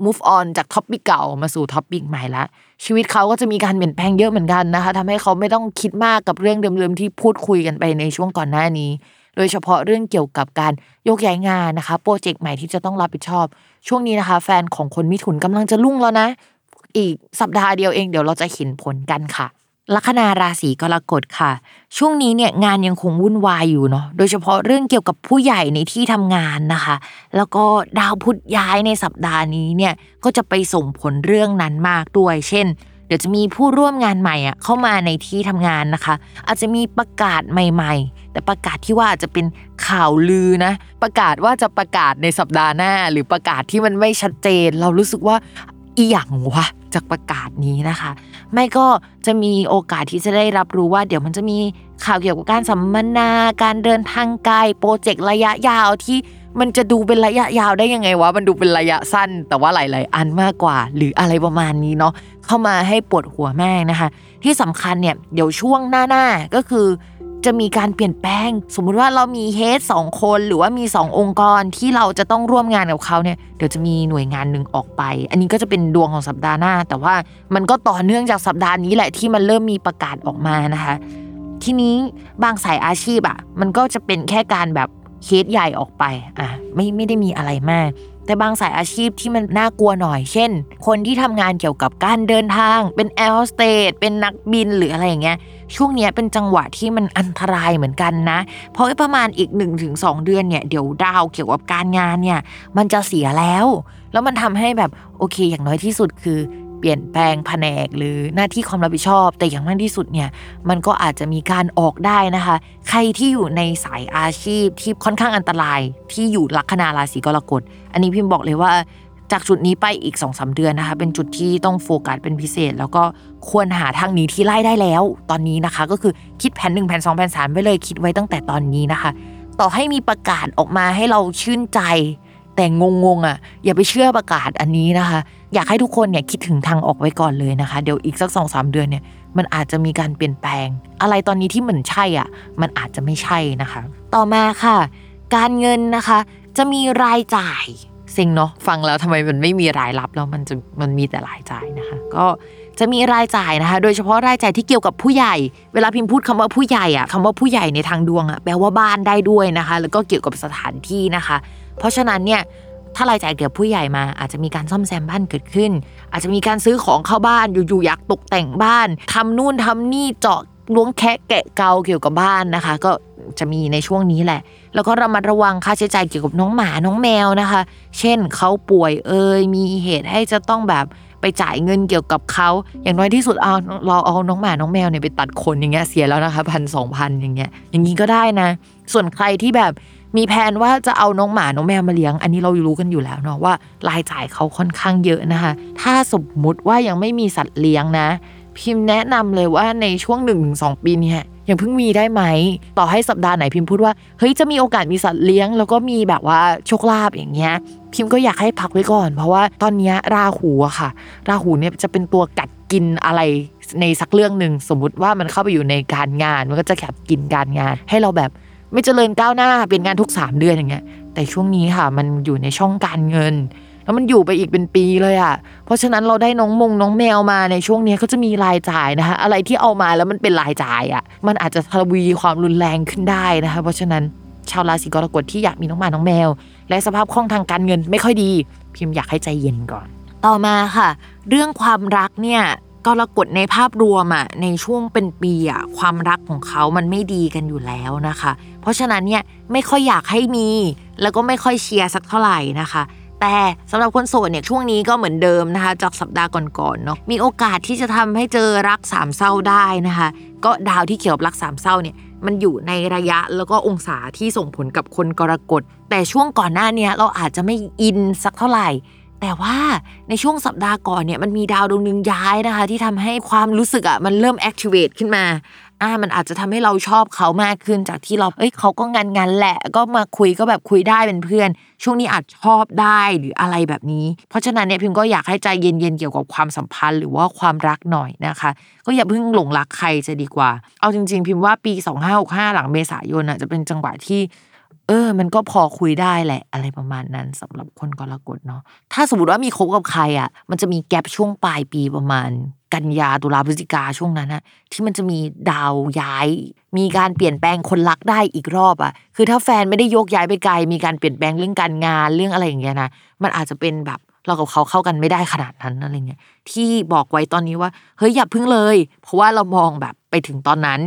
move on จาก topic เก่ามาสู่ topic ใหม่ละชีวิตเขาก็จะมีการเปลี่ยนแปลงเยอะเหมือนกันนะคะทำให้เขาไม่ต้องคิดมากกับเรื่องเดิมๆที่พูดคุยกันไปในช่วงก่อนหน้านี้ โดยเฉพาะเรื่องเกี่ยวกับการยกย้ายงานนะคะโปรเจกต์ใหม่ที่จะต้องรับผิดชอบ ช่วงนี้นะคะ แฟนของคนมิถุนกำลังจะรุ่งแล้วนะ อีกสัปดาห์เดียวเองเดี๋ยวเราจะเห็นผลกันค่ะ ลัคนาราศีกรกฎค่ะ ช่วงนี้เนี่ยงานยังคงวุ่นวายอยู่เนาะโดยเฉพาะเรื่องเกี่ยวกับผู้ใหญ่ในที่ทำงานนะคะ แล้วก็ดาวพุธย้ายในสัปดาห์นี้เนี่ยก็จะไปส่งผลเรื่องนั้นมากด้วย เช่น เดี๋ยวจะมีผู้ร่วมงานใหม่อะเข้ามาในที่ทำงานนะคะ อาจจะมีประกาศใหม่ ๆ แต่ประกาศที่ว่าจะเป็นข่าวลือนะ ประกาศว่าจะประกาศในสัปดาห์หน้า หรือประกาศที่มันไม่ชัดเจน เรารู้สึกว่า อีหยังวะจากประกาศนี้นะคะ ไม่ก็จะมีโอกาสที่จะได้รับรู้ว่า เดี๋ยวมันจะมีข่าวเกี่ยวกับการสัมมนาการเดินทางไกลโปรเจกต์ระยะยาวที่มันจะดูเป็นระยะยาวได้ยังไงวะ มันดูเป็นระยะสั้น แต่ว่าหลาย ๆ อันมากกว่า หรืออะไรประมาณนี้เนาะเข้ามาให้ปวดหัวแม่นะคะ ที่สำคัญเนี่ยเดี๋ยวช่วงหน้า ๆ ก็คือ จะมีการเปลี่ยนแปลง สมมุติว่าเรามีเฮดสองคนหรือว่ามี 2 องค์กรที่เราจะต้องร่วมงานกับเขาเนี่ยเดี๋ยวจะมีหน่วยงานหนึ่งออกไป อันนี้ก็จะเป็นดวงของสัปดาห์หน้า แต่ว่ามันก็ต่อเนื่องจากสัปดาห์นี้แหละที่มันเริ่มมีประกาศออกมานะคะ ทีนี้บางสายอาชีพอะ่ะมันก็จะเป็นแค่การแบบเคสใหญ่ออกไปอะไม่ไม่ได้มีอะไรมาก แต่บางสายอาชีพที่มันน่ากลัวหน่อย เช่น คนที่ทำงานเกี่ยวกับการเดินทาง เป็นแอร์โฮสเตสเป็นนักบินหรืออะไรอย่างเงี้ย ช่วงนี้เป็นจังหวะที่มันอันตรายเหมือนกันนะ เพราะประมาณอีก 1-2 เดือนเนี่ยเดี๋ยวดาวเกี่ยวกับการงานเนี่ยมันจะเสียแล้ว แล้วมันทำให้แบบโอเค อย่างน้อยที่สุดคือเปลี่ยนแปลงแผนกหรือหน้าที่ความรับผิดชอบ แต่อย่างมากที่สุดเนี่ยมันก็อาจจะมีการออกได้นะคะ ใครที่อยู่ในสายอาชีพที่ค่อนข้างอันตรายที่อยู่ลัคนาราศีกรกฎอันนี้พิมพ์บอกเลยว่า จากจุดนี้ไปอีก2อสเดือนนะคะ เป็นจุดที่ต้องโฟกัสเป็นพิเศษ แล้วก็ควรหาทางหนีที่ไล่ได้แล้ว ตอนนี้นะคะ ก็คือคิดแผน1แผน2แผน3ไว้เลยคิดไว้ตั้งแต่ตอนนี้นะคะ ต่อให้มีประกาศออกมาให้เราชื่นใจ แต่งงๆอะ อย่าไปเชื่อประกาศอันนี้นะคะ อยากให้ทุกคนเนี่ยคิดถึงทางออกไว้ก่อนเลยนะคะ เดี๋ยวอีกสักสองสามเดือนเนี่ยมันอาจจะมีการเปลี่ยนแปลง อะไรตอนนี้ที่เหมือนใช่อะ มันอาจจะไม่ใช่นะคะ ต่อมาค่ะ การเงินนะคะ จะมีรายจ่าย เซ็งเนาะฟังแล้วทำไมมันไม่มีรายรับแล้วมันจะมันมีแต่รายจ่ายนะคะ ก็จะมีรายจ่ายนะคะ โดยเฉพาะรายจ่ายที่เกี่ยวกับผู้ใหญ่ เวลาพิมพ์พูดคำว่าผู้ใหญ่อะคำว่าผู้ใหญ่ในทางดวงอะแปลว่าบ้านได้ด้วยนะคะ แล้วก็เกี่ยวกับสถานที่นะคะ เพราะฉะนั้นเนี่ยถ้ารายจ่ายเกี่ยวกับผู้ใหญ่มา อาจจะมีการซ่อมแซมบ้านเกิดขึ้น อาจจะมีการซื้อของเข้าบ้านอยู่ๆอยากตกแต่งบ้านทำนู่นทำนี่เจาะล้วงแคะแกะเกาเกี่ยวกับบ้านนะคะ ก็จะมีในช่วงนี้แหละ แล้วก็ระมัดระวังค่าใช้จ่ายเกี่ยวกับน้องหมาน้องแมวนะคะ เช่นเขาป่วยเอ่ยมีเหตุให้จะต้องแบบไปจ่ายเงินเกี่ยวกับเขาอย่างน้อยที่สุดเอาเราเอาน้องหมาน้องแมวเนี่ยไปตัดขนอย่างเงี้ยเสียแล้วนะคะพันสองพันอย่างเงี้ยอย่างนี้ก็ได้นะ ส่วนใครที่แบบมีแผนว่าจะเอาน้องหมาน้องแมวมาเลี้ยง อันนี้เรารู้กันอยู่แล้วเนาะว่ารายจ่ายเขาค่อนข้างเยอะนะคะ ถ้าสมมุติว่ายังไม่มีสัตว์เลี้ยงนะ พิมพ์แนะนำเลยว่าในช่วง1นถึงสปีเนี่ย ยังเพิ่งมีได้ไหม ต่อให้สัปดาห์ไหนพิมพ์พูดว่า เฮ้ยจะมีโอกาสมีสัตว์เลี้ยง แล้วก็มีแบบว่าโชคลาภอย่างเงี้ย พิมพ์ก็อยากให้พักไว้ก่อน เพราะว่าตอนนี้ราหูอะค่ะ ราหูเนี่ยจะเป็นตัวกัดกินอะไรในสักเรื่องหนึ่งสมมุติว่ามันเข้าไปอยู่ในการงาน มันก็จะแคบกินการงาน ให้เราแบบไม่เจริญก้าวหน้าเป็นงานทุก 3 เดือนอย่างเงี้ยแต่ช่วงนี้ค่ะมันอยู่ในช่องการเงิน แล้วมันอยู่ไปอีกเป็นปีเลยอะ เพราะฉะนั้นเราได้น้องมงน้องแมวมาในช่วงนี้ก็จะมีรายจ่ายนะคะอะไรที่เอามาแล้วมันเป็นรายจ่ายอะ มันอาจจะทวีความรุนแรงขึ้นได้นะคะ เพราะฉะนั้นชาวราศีกรกฎที่อยากมีน้องหมาน้องแมว และสภาพคล่องทางการเงินไม่ค่อยดี พิมพ์อยากให้ใจเย็นก่อน ต่อมาค่ะ เรื่องความรักเนี่ยกรกฎในภาพรวมอะในช่วงเป็นปีอะความรักของเขามันไม่ดีกันอยู่แล้วนะคะ เพราะฉะนั้นเนี่ยไม่ค่อยอยากให้มี แล้วก็ไม่ค่อยเชียร์สักเท่าไหร่นะคะ แต่สำหรับคนโสดเนี่ยช่วงนี้ก็เหมือนเดิมนะคะจากสัปดาห์ก่อนๆเนาะมีโอกาสที่จะทำให้เจอรักสามเศร้าได้นะคะ ก็ดาวที่เกี่ยวกับรักสามเศร้าเนี่ยมันอยู่ในระยะแล้วก็องศาที่ส่งผลกับคนกรกฎ แต่ช่วงก่อนหน้านี้เราอาจจะไม่อินสักเท่าไหร่ แต่ว่าในช่วงสัปดาห์ก่อนเนี่ยมันมีดาวดวงหนึ่งย้ายนะคะ ที่ทำให้ความรู้สึกอะมันเริ่ม activate ขึ้นมา อ่ามันอาจจะทำให้เราชอบเขามากขึ้นจากที่เราเอ้ยเขาก็งานงานแหละ ก็มาคุยก็แบบคุยได้เป็นเพื่อน ช่วงนี้อาจชอบได้หรืออะไรแบบนี้ เพราะฉะนั้นเนี่ยพิมก็อยากให้ใจเย็นๆเกี่ยวกับความสัมพันธ์หรือว่าความรักหน่อยนะคะ ก็อย่าเพิ่งหลงรักใครจะดีกว่า เอาจริง ๆ พิมพ์ว่าปี 2565 หลังเมษายนอะจะเป็นจังหวะที่ เออ มันก็พอคุยได้แหละ อะไรประมาณนั้นสำหรับคนกรกฎเนาะถ้าสมมติว่ามีคบกับใครอะ มันจะมีแกลบช่วงปลายปีประมาณ กันยาตุลาพฤศจิกาช่วงนั้นอะที่มันจะมีดาวย้าย มีการเปลี่ยนแปลงคนรักได้อีกรอบอะคือถ้าแฟนไม่ได้ยกย้ายไปไกล มีการเปลี่ยนแปลงเรื่องการงานเรื่องอะไรอย่างเงี้ยนะมันอาจจะเป็นแบบเรากับเขาเข้ากันไม่ได้ขนาดนั้นอะไรเงี้ยที่บอกไว้ตอนนี้ว่าเฮ้ยอย่าพึ่งเลย เพราะว่าเรามองแบบไปถึงตอนนั้น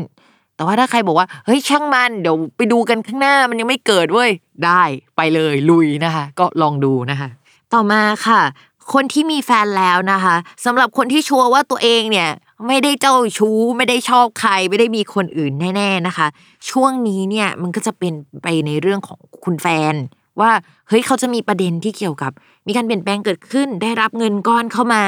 แต่ว่าถ้าใครบอกว่าเฮ้ยช่างมันเดี๋ยวไปดูกันข้างหน้ามันยังไม่เกิดเว้ยได้ไปเลยลุยนะคะ ก็ลองดูนะคะ ต่อมาค่ะ คนที่มีแฟนแล้วนะคะสำหรับคนที่ชัวร์ว่าตัวเองเนี่ยไม่ได้เจ้าชู้ไม่ได้ชอบใครไม่ได้มีคนอื่นแน่ๆนะคะ ช่วงนี้เนี่ยมันก็จะเป็นไปในเรื่องของคุณแฟน ว่าเฮ้ยเขาจะมีประเด็นที่เกี่ยวกับ มีการเปลี่ยนแปลงเกิดขึ้น ได้รับเงินก้อนเข้ามา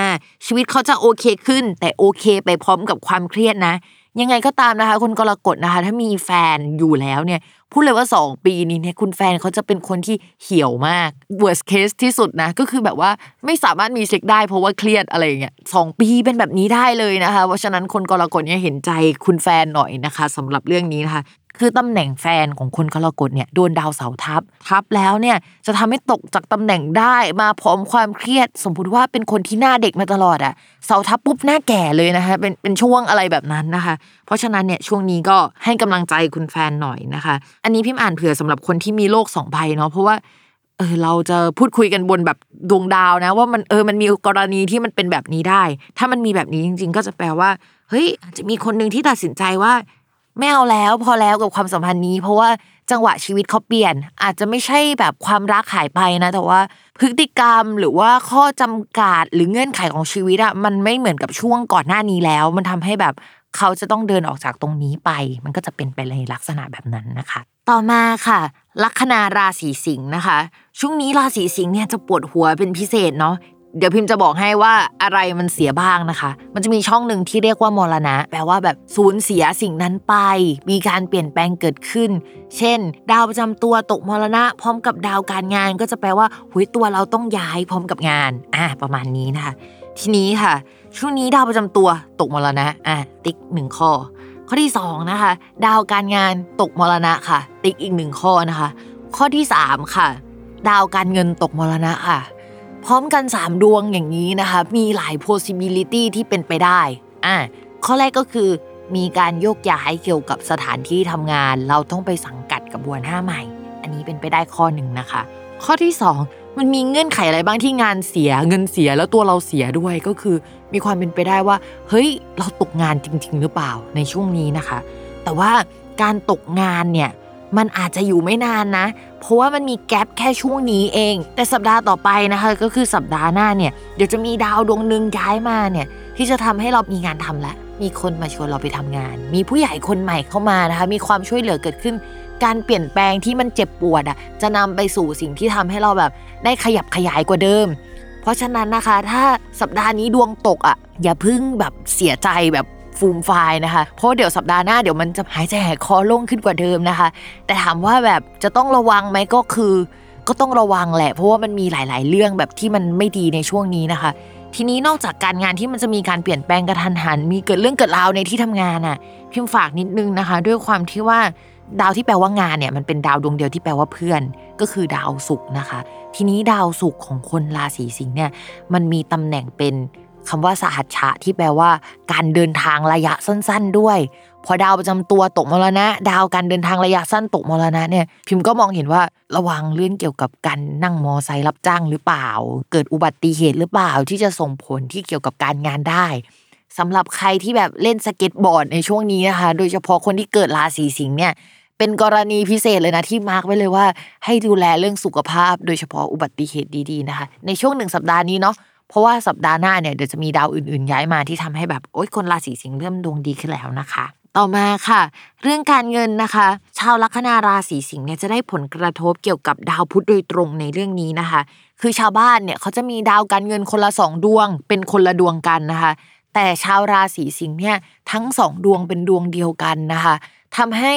ชีวิตเขาจะโอเคขึ้น แต่โอเคไปพร้อมกับความเครียดนะ ยังไงก็ตามนะคะ คุณกรกฎนะคะ ถ้ามีแฟนอยู่แล้วเนี่ยพูดเลยว่า 2 ปีนี้เนี่ยคุณแฟนเขาจะเป็นคนที่เหี่ยวมาก worst case ที่สุดนะ ก็คือแบบว่าไม่สามารถมีเซ็กได้เพราะว่าเครียดอะไรเงี้ยสองปีเป็นแบบนี้ได้เลยนะคะ เพราะฉะนั้นคนกรกฎเนี่ยเห็นใจคุณแฟนหน่อยนะคะสำหรับเรื่องนี้นะคะ คือตำแหน่งแฟนของคนกรกฎเนี่ยโดนดาวเสาทับทับแล้วเนี่ยจะทำให้ตกจากตำแหน่งได้มาพร้อมความเครียด สมมติว่าเป็นคนที่หน้าเด็กมาตลอดอะเสาทับปุ๊บหน้าแก่เลยนะคะเป็นเป็นช่วงอะไรแบบนั้นนะคะ เพราะฉะนั้นเนี่ยช่วงนี้ก็ให้กำลังใจคุณแฟนหน่อยนะคะ อันนี้พิมพ์อ่านเผื่อสำหรับคนที่มีโรคสองใบเนาะเพราะว่าเออเราจะพูดคุยกันบนแบบดวงดาวนะ ว่ามันเออมันมีกรณีที่มันเป็นแบบนี้ได้ ถ้ามันมีแบบนี้จริง ๆ ก็จะแปลว่าเฮ้ยอาจจะมีคนหนึ่งที่ตัดสินใจว่า ไม่เอาแล้วพอแล้วกับความสัมพันธ์นี้ เพราะว่าจังหวะชีวิตเขาเปลี่ยน อาจจะไม่ใช่แบบความรักหายไปนะ แต่ว่าพฤติกรรมหรือว่าข้อจำกัดหรือเงื่อนไขของชีวิตอะมันไม่เหมือนกับช่วงก่อนหน้านี้แล้ว มันทำให้แบบเขาจะต้องเดินออกจากตรงนี้ไป มันก็จะเป็นไปในลักษณะแบบนั้นนะคะ ต่อมาค่ะ ลัคนาราศีสิงห์นะคะ ช่วงนี้ราศีสิงห์เนี่ยจะปวดหัวเป็นพิเศษเนาะ เดี๋ยวพิมพ์จะบอกให้ว่าอะไรมันเสียบ้างนะคะ มันจะมีช่องหนึ่งที่เรียกว่ามรณะ แปลว่าแบบสูญเสียสิ่งนั้นไป มีการเปลี่ยนแปลงเกิดขึ้น เช่น ดาวประจำตัวตกมรณะ พร้อมกับดาวการงาน ก็จะแปลว่าหุยตัวเราต้องย้ายพร้อมกับงาน อะประมาณนี้นะคะ ทีนี้ค่ะ ช่วงนี้ดาวประจำตัวตกมรณะ อะติ๊กหนึ่งข้อ ข้อที่สองนะคะ ดาวการงานตกมรณะค่ะ ติ๊กอีกหนึ่งข้อนะคะ ข้อที่สามค่ะ ดาวการเงินตกมรณะค่ะ พร้อมกัน 3 ดวงอย่างนี้นะคะ มีหลาย possibility ที่เป็นไปได้อะข้อแรกก็คือมีการโยกย้ายเกี่ยวกับสถานที่ทำงาน เราต้องไปสังกัดกับบัวหน้าใหม่ อันนี้เป็นไปได้ข้อหนึ่งนะคะ ข้อที่ 2 มันมีเงื่อนไขอะไรบ้างที่งานเสียเงินเสียแล้วตัวเราเสียด้วยก็คือ มีความเป็นไปได้ว่า เฮ้ย เราตกงานจริง ๆ หรือเปล่าในช่วงนี้นะคะ แต่ว่าการตกงานเนี่ย มันอาจจะอยู่ไม่นานนะ เพราะว่ามันมีแกลบแค่ช่วงนี้เอง แต่สัปดาห์ต่อไปนะคะ ก็คือสัปดาห์หน้าเนี่ย เดี๋ยวจะมีดาวดวงหนึ่งย้ายมาเนี่ย ที่จะทำให้เรามีงานทำแล้วมีคนมาชวนเราไปทำงาน มีผู้ใหญ่คนใหม่เข้ามานะคะ มีความช่วยเหลือเกิดขึ้น การเปลี่ยนแปลงที่มันเจ็บปวดอะ จะนำไปสู่สิ่งที่ทำให้เราแบบได้ขยับขยายกว่าเดิม เพราะฉะนั้นนะคะ ถ้าสัปดาห์นี้ดวงตกอะ อย่าพึ่งแบบเสียใจแบบ ฟูมไฟายนะคะ เพราะเดี๋ยวสัปดาห์หน้าเดี๋ยวมันจะหายใจหายคอโล่งขึ้นกว่าเดิมนะคะ แต่ถามว่าแบบจะต้องระวังไหมก็คือ ก็ต้องระวังแหละ เพราะว่ามันมีหลาย ๆ เรื่องแบบที่มันไม่ดีในช่วงนี้นะคะ ทีนี้นอกจากการงานที่มันจะมีการเปลี่ยนแปลงกระทันหัน มีเกิดเรื่องเกิดราวในที่ทำงานอะ พิมพ์ฝากนิดนึงนะคะ ด้วยความที่ว่าดาวที่แปลว่างานเนี่ยมันเป็นดาวดวงเดียวที่แปลว่าเพื่อน ก็คือดาวศุกร์นะคะ ทีนี้ดาวศุกร์ของคนราศีสิงห์เนี่ยมันมีตำแหน่งเป็น คำว่าสหัชชะที่แปลว่า การเดินทางระยะสั้น ๆ ด้วย พอดาวประจำตัวตกมรณะ ดาวการเดินทางระยะสั้นตกมรณะเนี่ย พิมพ์ก็มองเห็นว่าระวังเรื่องเกี่ยวกับการนั่งมอไซค์รับจ้างหรือเปล่า เกิดอุบัติเหตุหรือเปล่าที่จะส่งผลที่เกี่ยวกับการงานได้สำหรับใครที่แบบเล่นสเก็ตบอร์ดในช่วงนี้นะคะ โดยเฉพาะคนที่เกิดราศีสิงห์เนี่ยเป็นกรณีพิเศษเลยนะที่ mark ไว้เลยว่า ให้ดูแลเรื่องสุขภาพ โดยเฉพาะอุบัติเหตุดีๆนะคะ ในช่วงหนึ่งสัปดาห์นี้เนาะ เพราะว่าสัปดาห์หน้าเนี่ยเดี๋ยวจะมีดาวอื่นๆย้ายมาที่ทำให้แบบโอ๊ยคนราศีสิงห์เริ่มดวงดีขึ้นแล้วนะคะ ต่อมาค่ะ เรื่องการเงินนะคะ ชาวลัคนาราศีสิงห์เนี่ยจะได้ผลกระทบเกี่ยวกับดาวพุธโดยตรงในเรื่องนี้นะคะ คือชาวบ้านเนี่ยเขาจะมีดาวการเงินคนละสองดวง เป็นคนละดวงกันนะคะ แต่ชาวราศีสิงห์เนี่ยทั้งสองดวงเป็นดวงเดียวกันนะคะทำให้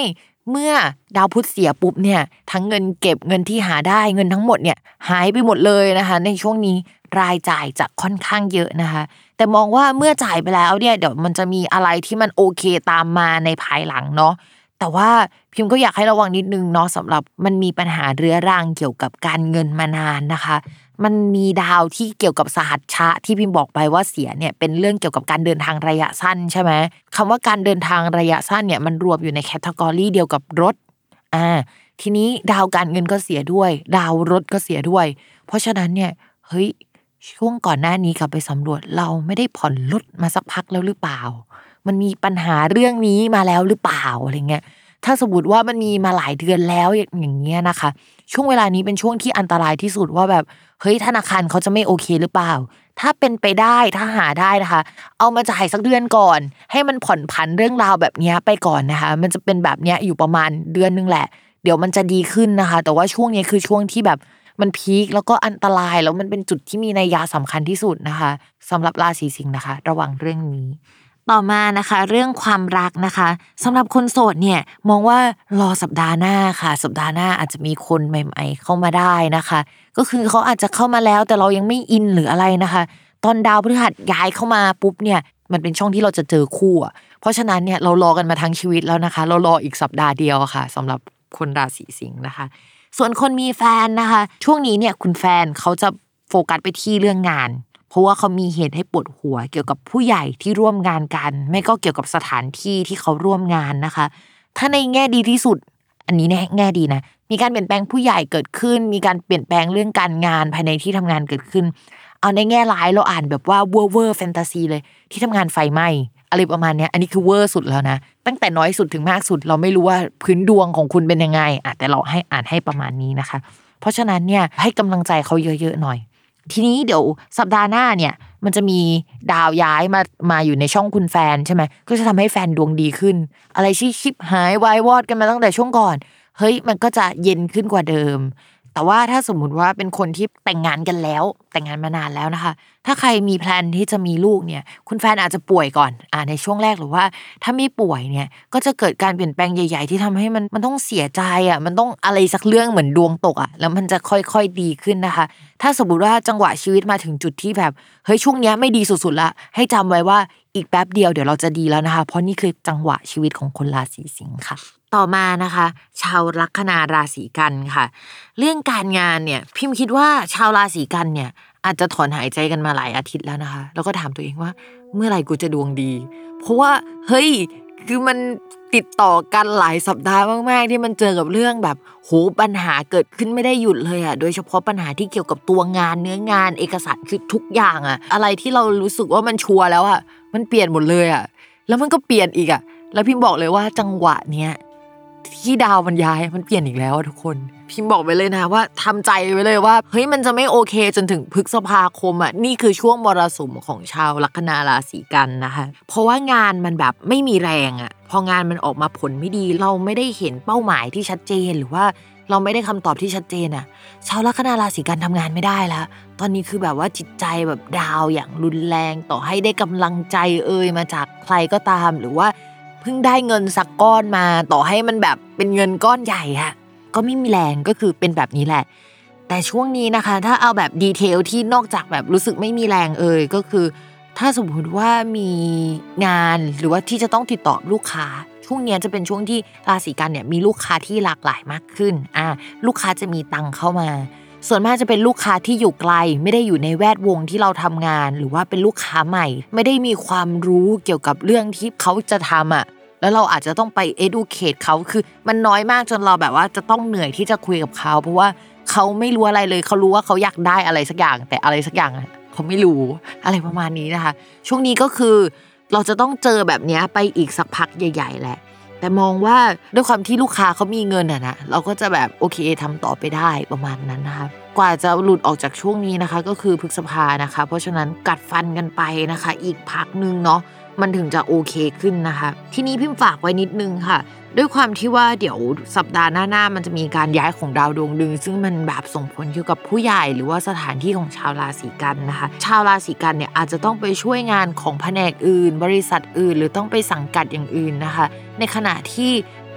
เมื่อดาวพุธเสียปุ๊บเนี่ยทั้งเงินเก็บเงินที่หาได้เงินทั้งหมดเนี่ยหายไปหมดเลยนะคะ ในช่วงนี้รายจ่ายจะค่อนข้างเยอะนะคะ แต่มองว่าเมื่อจ่ายไปแล้วเนี่ยเดี๋ยวมันจะมีอะไรที่มันโอเคตามมาในภายหลังเนาะแต่ว่าพิมพ์ก็อยากให้ระวังนิดนึงเนาะสำหรับมันมีปัญหาเรื้อรังเกี่ยวกับการเงินมานานนะคะ มันมีดาวที่เกี่ยวกับสหัชชะที่พิมบอกไปว่าเสียเนี่ยเป็นเรื่องเกี่ยวกับการเดินทางระยะสั้นใช่ไหมคำว่าการเดินทางระยะสั้นเนี่ยมันรวมอยู่ในแคตตากรีเดียวกับรถอ่าทีนี้ดาวการเงินก็เสียด้วย ดาวรถก็เสียด้วย เพราะฉะนั้นเนี่ยเฮ้ยช่วงก่อนหน้านี้กลับไปสำรวจเราไม่ได้ผ่อนรถมาสักพักแล้วหรือเปล่า มันมีปัญหาเรื่องนี้มาแล้วหรือเปล่าอะไรเงี้ยถ้าสมมติว่ามันมีมาหลายเดือนแล้วอย่างเงี้ยนะคะ ช่วงเวลานี้เป็นช่วงที่อันตรายที่สุดว่าแบบ เฮ้ยธนาคารเขาจะไม่โอเคหรือเปล่า ถ้าเป็นไปได้ถ้าหาได้นะคะ เอามาจ่ายสักเดือนก่อน ให้มันผ่อนผันเรื่องราวแบบนี้ไปก่อนนะคะ มันจะเป็นแบบเนี้ยอยู่ประมาณเดือนนึงแหละ เดี๋ยวมันจะดีขึ้นนะคะ แต่ว่าช่วงนี้คือช่วงที่แบบมันพีคแล้วก็อันตรายแล้วมันเป็นจุดที่มีนัยยะสำคัญที่สุดนะคะสำหรับราศีสิงห์นะคะ ระวังเรื่องนี้ ต่อมานะคะเรื่องความรักนะคะสำหรับคนโสดเนี่ยมองว่ารอสัปดาห์หน้าค่ะ สัปดาห์หน้าอาจจะมีคนใหม่ ๆ เข้ามาได้นะคะ ก็คือเขาอาจจะเข้ามาแล้วแต่เรายังไม่อินหรืออะไรนะคะ ตอนดาวพฤหัสย้ายเข้ามาปุ๊บเนี่ยมันเป็นช่องที่เราจะเจอคู่อะเพราะฉะนั้นเนี่ยเรารอกันมาทั้งชีวิตแล้วนะคะ เรารออีกสัปดาห์เดียวค่ะสำหรับคนราศีสิงห์นะคะ ส่วนคนมีแฟนนะคะ ช่วงนี้เนี่ยคุณแฟนเขาจะโฟกัสไปที่เรื่องงาน เพราะว่าเขามีเหตุให้ปวดหัว เกี่ยวกับผู้ใหญ่ที่ร่วมงานกัน ไม่ก็เกี่ยวกับสถานที่ที่เขาร่วมงานนะคะ ถ้าในแง่ดีที่สุด อันนี้ในแง่ดีนะ มีการเปลี่ยนแปลงผู้ใหญ่เกิดขึ้น มีการเปลี่ยนแปลงเรื่องการงานภายในที่ทำงานเกิดขึ้น เอาในแง่ร้ายเราอ่านแบบว่าเวอร์เวอร์แฟนตาซีเลย ที่ทำงานไฟไหม้อะไรประมาณเนี้ยอันนี้คือเวอร์สุดแล้วนะ ตั้งแต่น้อยสุดถึงมากสุด เราไม่รู้ว่าพื้นดวงของคุณเป็นยังไงอะแต่เราให้อ่านให้ประมาณนี้นะคะ เพราะฉะนั้นเนี่ยให้กำลังใจเขาเยอะๆหน่อย ทีนี้เดี๋ยวสัปดาห์หน้าเนี่ย มันจะมีดาวย้ายมามาอยู่ในช่องคุณแฟนใช่ไหมก็จะทำให้แฟนดวงดีขึ้น อะไรที่ชิบหายวายวอดกันมาตั้งแต่ช่วงก่อน เฮ้ยมันก็จะเย็นขึ้นกว่าเดิม แต่ว่าถ้าสมมุติว่าเป็นคนที่แต่งงานกันแล้ว แต่งงานมานานแล้วนะคะ ถ้าใครมีแพลนที่จะมีลูกเนี่ย คุณแฟนอาจจะป่วยก่อนอ่าในช่วงแรกหรือว่า ถ้าไม่ป่วยเนี่ยก็จะเกิดการเปลี่ยนแปลงใหญ่ ๆ ที่ทำให้มันมันต้องเสียใจอะมันต้องอะไรสักเรื่องเหมือนดวงตกอะแล้วมันจะค่อยๆดีขึ้นนะคะ ถ้าสมมติว่าจังหวะชีวิตมาถึงจุดที่แบบเฮ้ยช่วงเนี้ยไม่ดีสุดๆละให้จำไว้ว่าอีกแป๊บเดียวเดี๋ยวเราจะดีแล้วนะคะ เพราะนี่คือจังหวะชีวิตของคนราศีสิงค์ค่ะ ต่อมานะคะ ชาวลัคนาราศีกันค่ะ เรื่องการงานเนี่ย พิมพ์คิดว่าชาวราศีกันเนี่ย อาจจะถอนหายใจกันมาหลายอาทิตย์แล้วนะคะ แล้วก็ถามตัวเองว่า เมื่อไหร่กูจะดวงดี เพราะว่าเฮ้ยคือมันติดต่อกันหลายสัปดาห์มาก ๆ ที่มันเจอกับเรื่องแบบโหปัญหาเกิดขึ้นไม่ได้หยุดเลยอะโดยเฉพาะปัญหาที่เกี่ยวกับตัวงานเนื้องานเอกสารคือทุกอย่างอะ อะไรที่เรารู้สึกว่ามันชัวร์แล้วอะมันเปลี่ยนหมดเลยอะแล้วมันก็เปลี่ยนอีกอะแล้วพิมบอกเลยว่าจังหวะเนี้ย ที่ดาวมันย้ายมันเปลี่ยนอีกแล้วทุกคน พิมบอกไปเลยนะว่าทำใจไว้เลยว่าเฮ้ยมันจะไม่โอเคจนถึงพฤษภาคมอะนี่คือช่วงมรสุมของชาวลัคนาราศีกันนะคะ เพราะว่างานมันแบบไม่มีแรงอะ พองานมันออกมาผลไม่ดี เราไม่ได้เห็นเป้าหมายที่ชัดเจนหรือว่าเราไม่ได้คำตอบที่ชัดเจนอะ ชาวลัคนาราศีกันทำงานไม่ได้แล้ว ตอนนี้คือแบบว่าจิตใจแบบดาวอย่างรุนแรงต่อให้ได้กำลังใจเอ่ยมาจากใครก็ตามหรือว่า เพิ่งได้เงินสักก้อนมา ต่อให้มันแบบเป็นเงินก้อนใหญ่อะก็ไม่มีแรงก็คือเป็นแบบนี้แหละ แต่ช่วงนี้นะคะ ถ้าเอาแบบดีเทลที่นอกจากแบบรู้สึกไม่มีแรงเอ่ยก็คือ ถ้าสมมติว่ามีงานหรือว่าที่จะต้องติดต่อลูกค้า ช่วงนี้จะเป็นช่วงที่ราศีกันเนี่ยมีลูกค้าที่หลากหลายมากขึ้นอ่าลูกค้าจะมีตังเข้ามาส่วนมากจะเป็นลูกค้าที่อยู่ไกล ไม่ได้อยู่ในแวดวงที่เราทำงาน หรือว่าเป็นลูกค้าใหม่ ไม่ได้มีความรู้เกี่ยวกับเรื่องที่เขาจะทำอะ แล้วเราอาจจะต้องไป educate เขาคือมันน้อยมากจนเราแบบว่าจะต้องเหนื่อยที่จะคุยกับเขา เพราะว่าเขาไม่รู้อะไรเลยเขารู้ว่าเขาอยากได้อะไรสักอย่าง แต่อะไรสักอย่างเขาไม่รู้อะไรประมาณนี้นะคะ ช่วงนี้ก็คือเราจะต้องเจอแบบนี้ไปอีกสักพักใหญ่ ๆ แหละแต่มองว่าด้วยความที่ลูกค้าเขามีเงินอะนะเราก็จะแบบโอเคทำต่อไปได้ประมาณนั้นนะคะกว่าจะหลุดออกจากช่วงนี้นะคะ ก็คือพฤษภานะคะ เพราะฉะนั้นกัดฟันกันไปนะคะ อีกพักนึงเนาะ มันถึงจะโอเคขึ้นนะคะ ทีนี้พิมพ์ฝากไว้นิดนึงค่ะ ด้วยความที่ว่าเดี๋ยวสัปดาห์หน้าๆมันจะมีการย้ายของดาวดวงดึง ซึ่งมันแบบส่งผลเกี่ยวกับผู้ใหญ่หรือว่าสถานที่ของชาวราศีกันนะคะ ชาวราศีกันเนี่ยอาจจะต้องไปช่วยงานของแผนกอื่น บริษัทอื่น หรือต้องไปสังกัดอย่างอื่นนะคะ ในขณะที่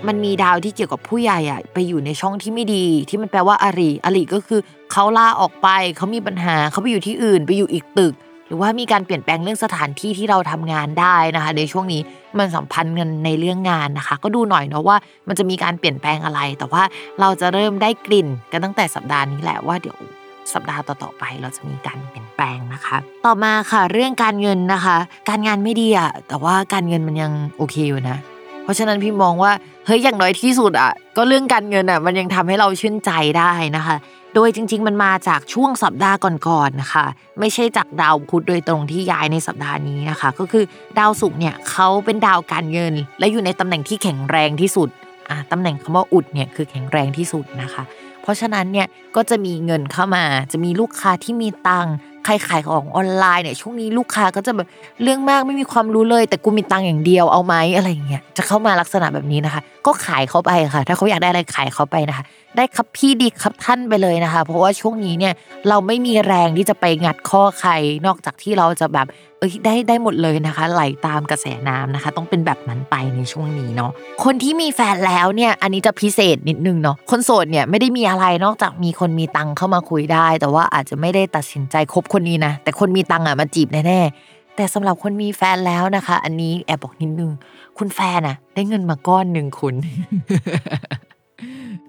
มันมีดาวที่เกี่ยวกับผู้ใหญ่อะไปอยู่ในช่องที่ไม่ดี ที่มันแปลว่าอาริอาริก็คือเขาลาออกไปเขามีปัญหาเขาไปอยู่ที่อื่น ไปอยู่อีกตึก หรือว่ามีการเปลี่ยนแปลงเรื่องสถานที่ที่เราทำงานได้นะคะ ในช่วงนี้มันสัมพันธ์กันในเรื่องงานนะคะ ก็ดูหน่อยเนาะว่ามันจะมีการเปลี่ยนแปลงอะไร แต่ว่าเราจะเริ่มได้กลิ่นกันตั้งแต่สัปดาห์นี้แหละว่าเดี๋ยวสัปดาห์ต่อๆไปเราจะมีการเปลี่ยนแปลงนะคะ ต่อมาค่ะเรื่องการเงินนะคะ การงานไม่ดีอะแต่ว่าการเงินมันยังโอเคอยู่นะ เพราะฉะนั้นพี่มองว่าเฮ้ยอย่างน้อยที่สุดอะก็เรื่องการเงินอะมันยังทำให้เราชื่นใจได้นะคะ โดยจริง ๆ มันมาจากช่วงสัปดาห์ก่อนๆนะคะ ไม่ใช่จากดาวพุธโดยตรงที่ย้ายในสัปดาห์นี้นะคะ ก็คือดาวศุกร์เนี่ยเขาเป็นดาวการเงิน และอยู่ในตำแหน่งที่แข็งแรงที่สุดอะตำแหน่งคำว่าอุดเนี่ยคือแข็งแรงที่สุดนะคะ เพราะฉะนั้นเนี่ยก็จะมีเงินเข้ามา จะมีลูกค้าที่มีตังค์ใครขายของออนไลน์เนี่ยช่วงนี้ลูกค้าก็จะแบบเรื่องมากไม่มีความรู้เลย แต่กูมีตังค์อย่างเดียวเอาไหมอะไรอย่างเงี้ยจะเข้ามาลักษณะแบบนี้นะคะ ก็ขายเขาไปค่ะ ถ้าเขาอยากได้อะไรขายเขาไปนะคะ ได้ครับพี่ดีครับท่านไปเลยนะคะ เพราะว่าช่วงนี้เนี่ยเราไม่มีแรงที่จะไปงัดข้อใครนอกจากที่เราจะแบบเอ้ยได้ได้หมดเลยนะคะ ไหลตามกระแสน้ำนะคะ ต้องเป็นแบบนั้นไปในช่วงนี้เนาะคนที่มีแฟนแล้วเนี่ยอันนี้จะพิเศษนิดนึงเนาะคนโสดเนี่ยไม่ได้มีอะไรนอกจากมีคนมีตังค์เข้ามาคุยได้ แต่ว่าอาจจะไม่ได้ตัดสินใจคบคนนี้นะแต่คนมีตังค์อะมาจีบแน่ๆแต่สำหรับคนมีแฟนแล้วนะคะ อันนี้แอบบอกนิดนึงคุณแฟนอะ ได้เงินมาก้อนหนึ่งคุณ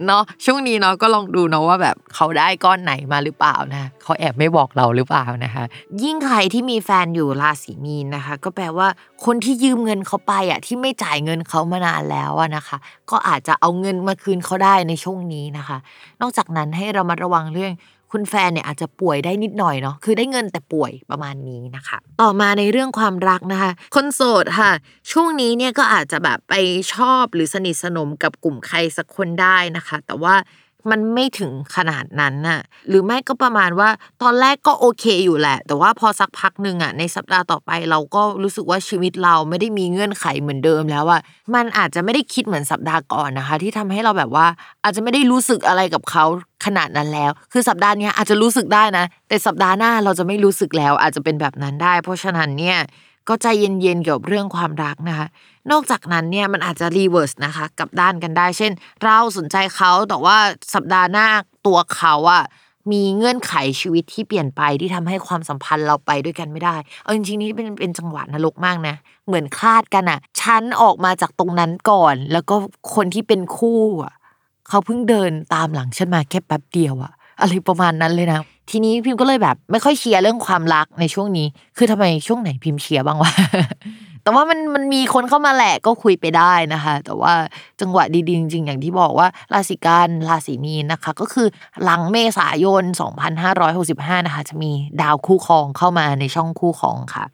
เนาะช่วงนี้เนาะก็ลองดูเนาะว่าแบบเขาได้ก้อนไหนมาหรือเปล่านะเขาแอบไม่บอกเราหรือเปล่านะคะ ยิ่งใครที่มีแฟนอยู่ราศีมีนนะคะ ก็แปลว่าคนที่ยืมเงินเขาไปอะที่ไม่จ่ายเงินเขามานานแล้วอะนะคะ ก็อาจจะเอาเงินมาคืนเขาได้ในช่วงนี้นะคะ นอกจากนั้นให้เรามาระวังเรื่อง คุณแฟนเนี่ยอาจจะป่วยได้นิดหน่อยเนาะคือได้เงินแต่ป่วยประมาณนี้นะคะ ต่อมาในเรื่องความรักนะคะ คนโสดค่ะ ช่วงนี้เนี่ยก็อาจจะแบบไปชอบหรือสนิทสนมกับกลุ่มใครสักคนได้นะคะ แต่ว่า มันไม่ถึงขนาดนั้นน่ะ หรือไม่ก็ประมาณว่าตอนแรกก็โอเคอยู่แหละ แต่ว่าพอสักพักหนึ่งอะในสัปดาห์ต่อไปเราก็รู้สึกว่าชีวิตเราไม่ได้มีเงื่อนไขเหมือนเดิมแล้วอะมันอาจจะไม่ได้คิดเหมือนสัปดาห์ก่อนนะคะ ที่ทำให้เราแบบว่าอาจจะไม่ได้รู้สึกอะไรกับเขาขนาดนั้นแล้ว คือสัปดาห์นี้อาจจะรู้สึกได้นะ แต่สัปดาห์หน้าเราจะไม่รู้สึกแล้วอาจจะเป็นแบบนั้นได้ เพราะฉะนั้นเนี่ย ก็ใจเย็นๆเกี่ยวกับเรื่องความรักนะคะ นอกจากนั้นเนี่ยมันอาจจะ reverse นะคะกลับด้านกันได้ เช่น เราสนใจเขาแต่ว่าสัปดาห์หน้าตัวเขาอะมีเงื่อนไขชีวิตที่เปลี่ยนไปที่ทำให้ความสัมพันธ์เราไปด้วยกันไม่ได้ เอาจริงๆนี่เป็นเป็นจังหวะนรกมากนะ เหมือนคลาดกันอะฉันออกมาจากตรงนั้นก่อน แล้วก็คนที่เป็นคู่อะเขาเพิ่งเดินตามหลังฉันมาแค่แป๊บเดียวอะอะไรประมาณนั้นเลยนะ ทีนี้พิมพ์ก็เลยแบบ ไม่ค่อยเชียร์เรื่องความรักในช่วงนี้ คือทำไมช่วงไหนพิมพ์เชียร์บ้างวะแต่ว่ามันมันมีคนเข้ามาแหละก็คุยไปได้นะคะ แต่ว่าจังหวะดีๆจริงๆอย่างที่บอกว่า ราศีกันราศีมีนนะคะ ก็คือหลังเมษายน 2565 นะคะ จะมีดาวคู่ครองเข้ามาในช่องคู่ครองค่ะ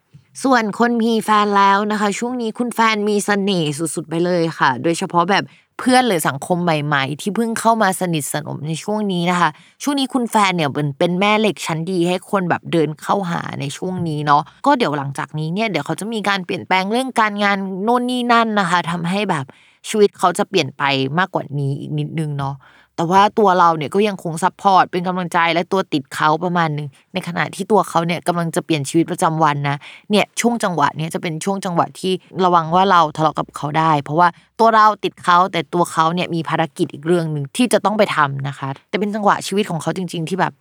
ส่วนคนมีแฟนแล้วนะคะ ช่วงนี้คุณแฟนมีเสน่ห์สุดๆไปเลยค่ะ โดยเฉพาะแบบ เพื่อนหรือสังคมใหม่ ๆ ที่เพิ่งเข้ามาสนิทสนมในช่วงนี้นะคะ ช่วงนี้คุณแฟนเนี่ยเป็นเป็นแม่เหล็กชั้นดีให้คนแบบเดินเข้าหาในช่วงนี้เนาะก็เดี๋ยวหลังจากนี้เนี่ยเดี๋ยวเขาจะมีการเปลี่ยนแปลงเรื่องการงานโน่นนี่นั่นนะคะทำให้แบบชีวิตเขาจะเปลี่ยนไปมากกว่านี้อีกนิดนึงเนาะ แต่ว่าตัวเราเนี่ยก็ยังคง support เป็นกำลังใจและตัวติดเขาประมาณหนึ่งในขณะที่ตัวเขาเนี่ยกำลังจะเปลี่ยนชีวิตประจำวันนะเนี่ยช่วงจังหวะเนี่ยจะเป็นช่วงจังหวะที่ระวังว่าเราทะเลาะกับเขาได้ เพราะว่าตัวเราติดเขาแต่ตัวเขาเนี่ยมีภารกิจอีกเรื่องหนึ่งที่จะต้องไปทำนะคะ แต่เป็นจังหวะชีวิตของเขาจริง ๆ ที่แบบ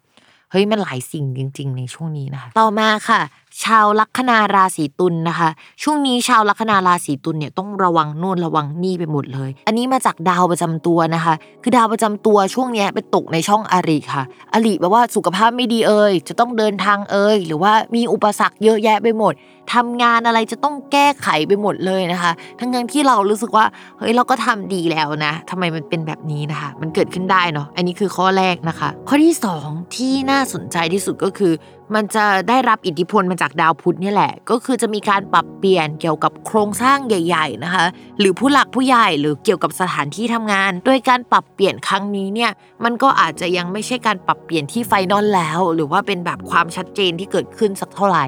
เฮ้ยมันหลายสิ่งจริง ๆ ในช่วงนี้นะคะต่อมาค่ะ ชาวลัคนาราศีตุลนะคะ ช่วงนี้ชาวลัคนาราศีตุลเนี่ยต้องระวังโน่นระวังนี่ไปหมดเลย อันนี้มาจากดาวประจำตัวนะคะ คือดาวประจำตัวช่วงนี้ไปตกในช่องอริค่ะ อริแปลว่าสุขภาพไม่ดีเอ่ยจะต้องเดินทางเอ่ยหรือว่ามีอุปสรรคเยอะแยะไปหมดทำงานอะไรจะต้องแก้ไขไปหมดเลยนะคะ ทั้งนั้นที่เรารู้สึกว่าเฮ้ยเราก็ทำดีแล้วนะทำไมมันเป็นแบบนี้นะคะ มันเกิดขึ้นได้เนาะอันนี้คือข้อแรกนะคะ ข้อที่สองที่น่าสนใจที่สุดก็คือมันจะได้รับอิทธิพลมาจากดาวพุธนี่แหละ ก็คือจะมีการปรับเปลี่ยนเกี่ยวกับโครงสร้างใหญ่ ๆนะคะ หรือผู้หลักผู้ใหญ่หรือเกี่ยวกับสถานที่ทำงาน โดยการปรับเปลี่ยนครั้งนี้เนี่ยมันก็อาจจะยังไม่ใช่การปรับเปลี่ยนที่ไฟนอลแล้ว หรือว่าเป็นแบบความชัดเจนที่เกิดขึ้นสักเท่าไหร่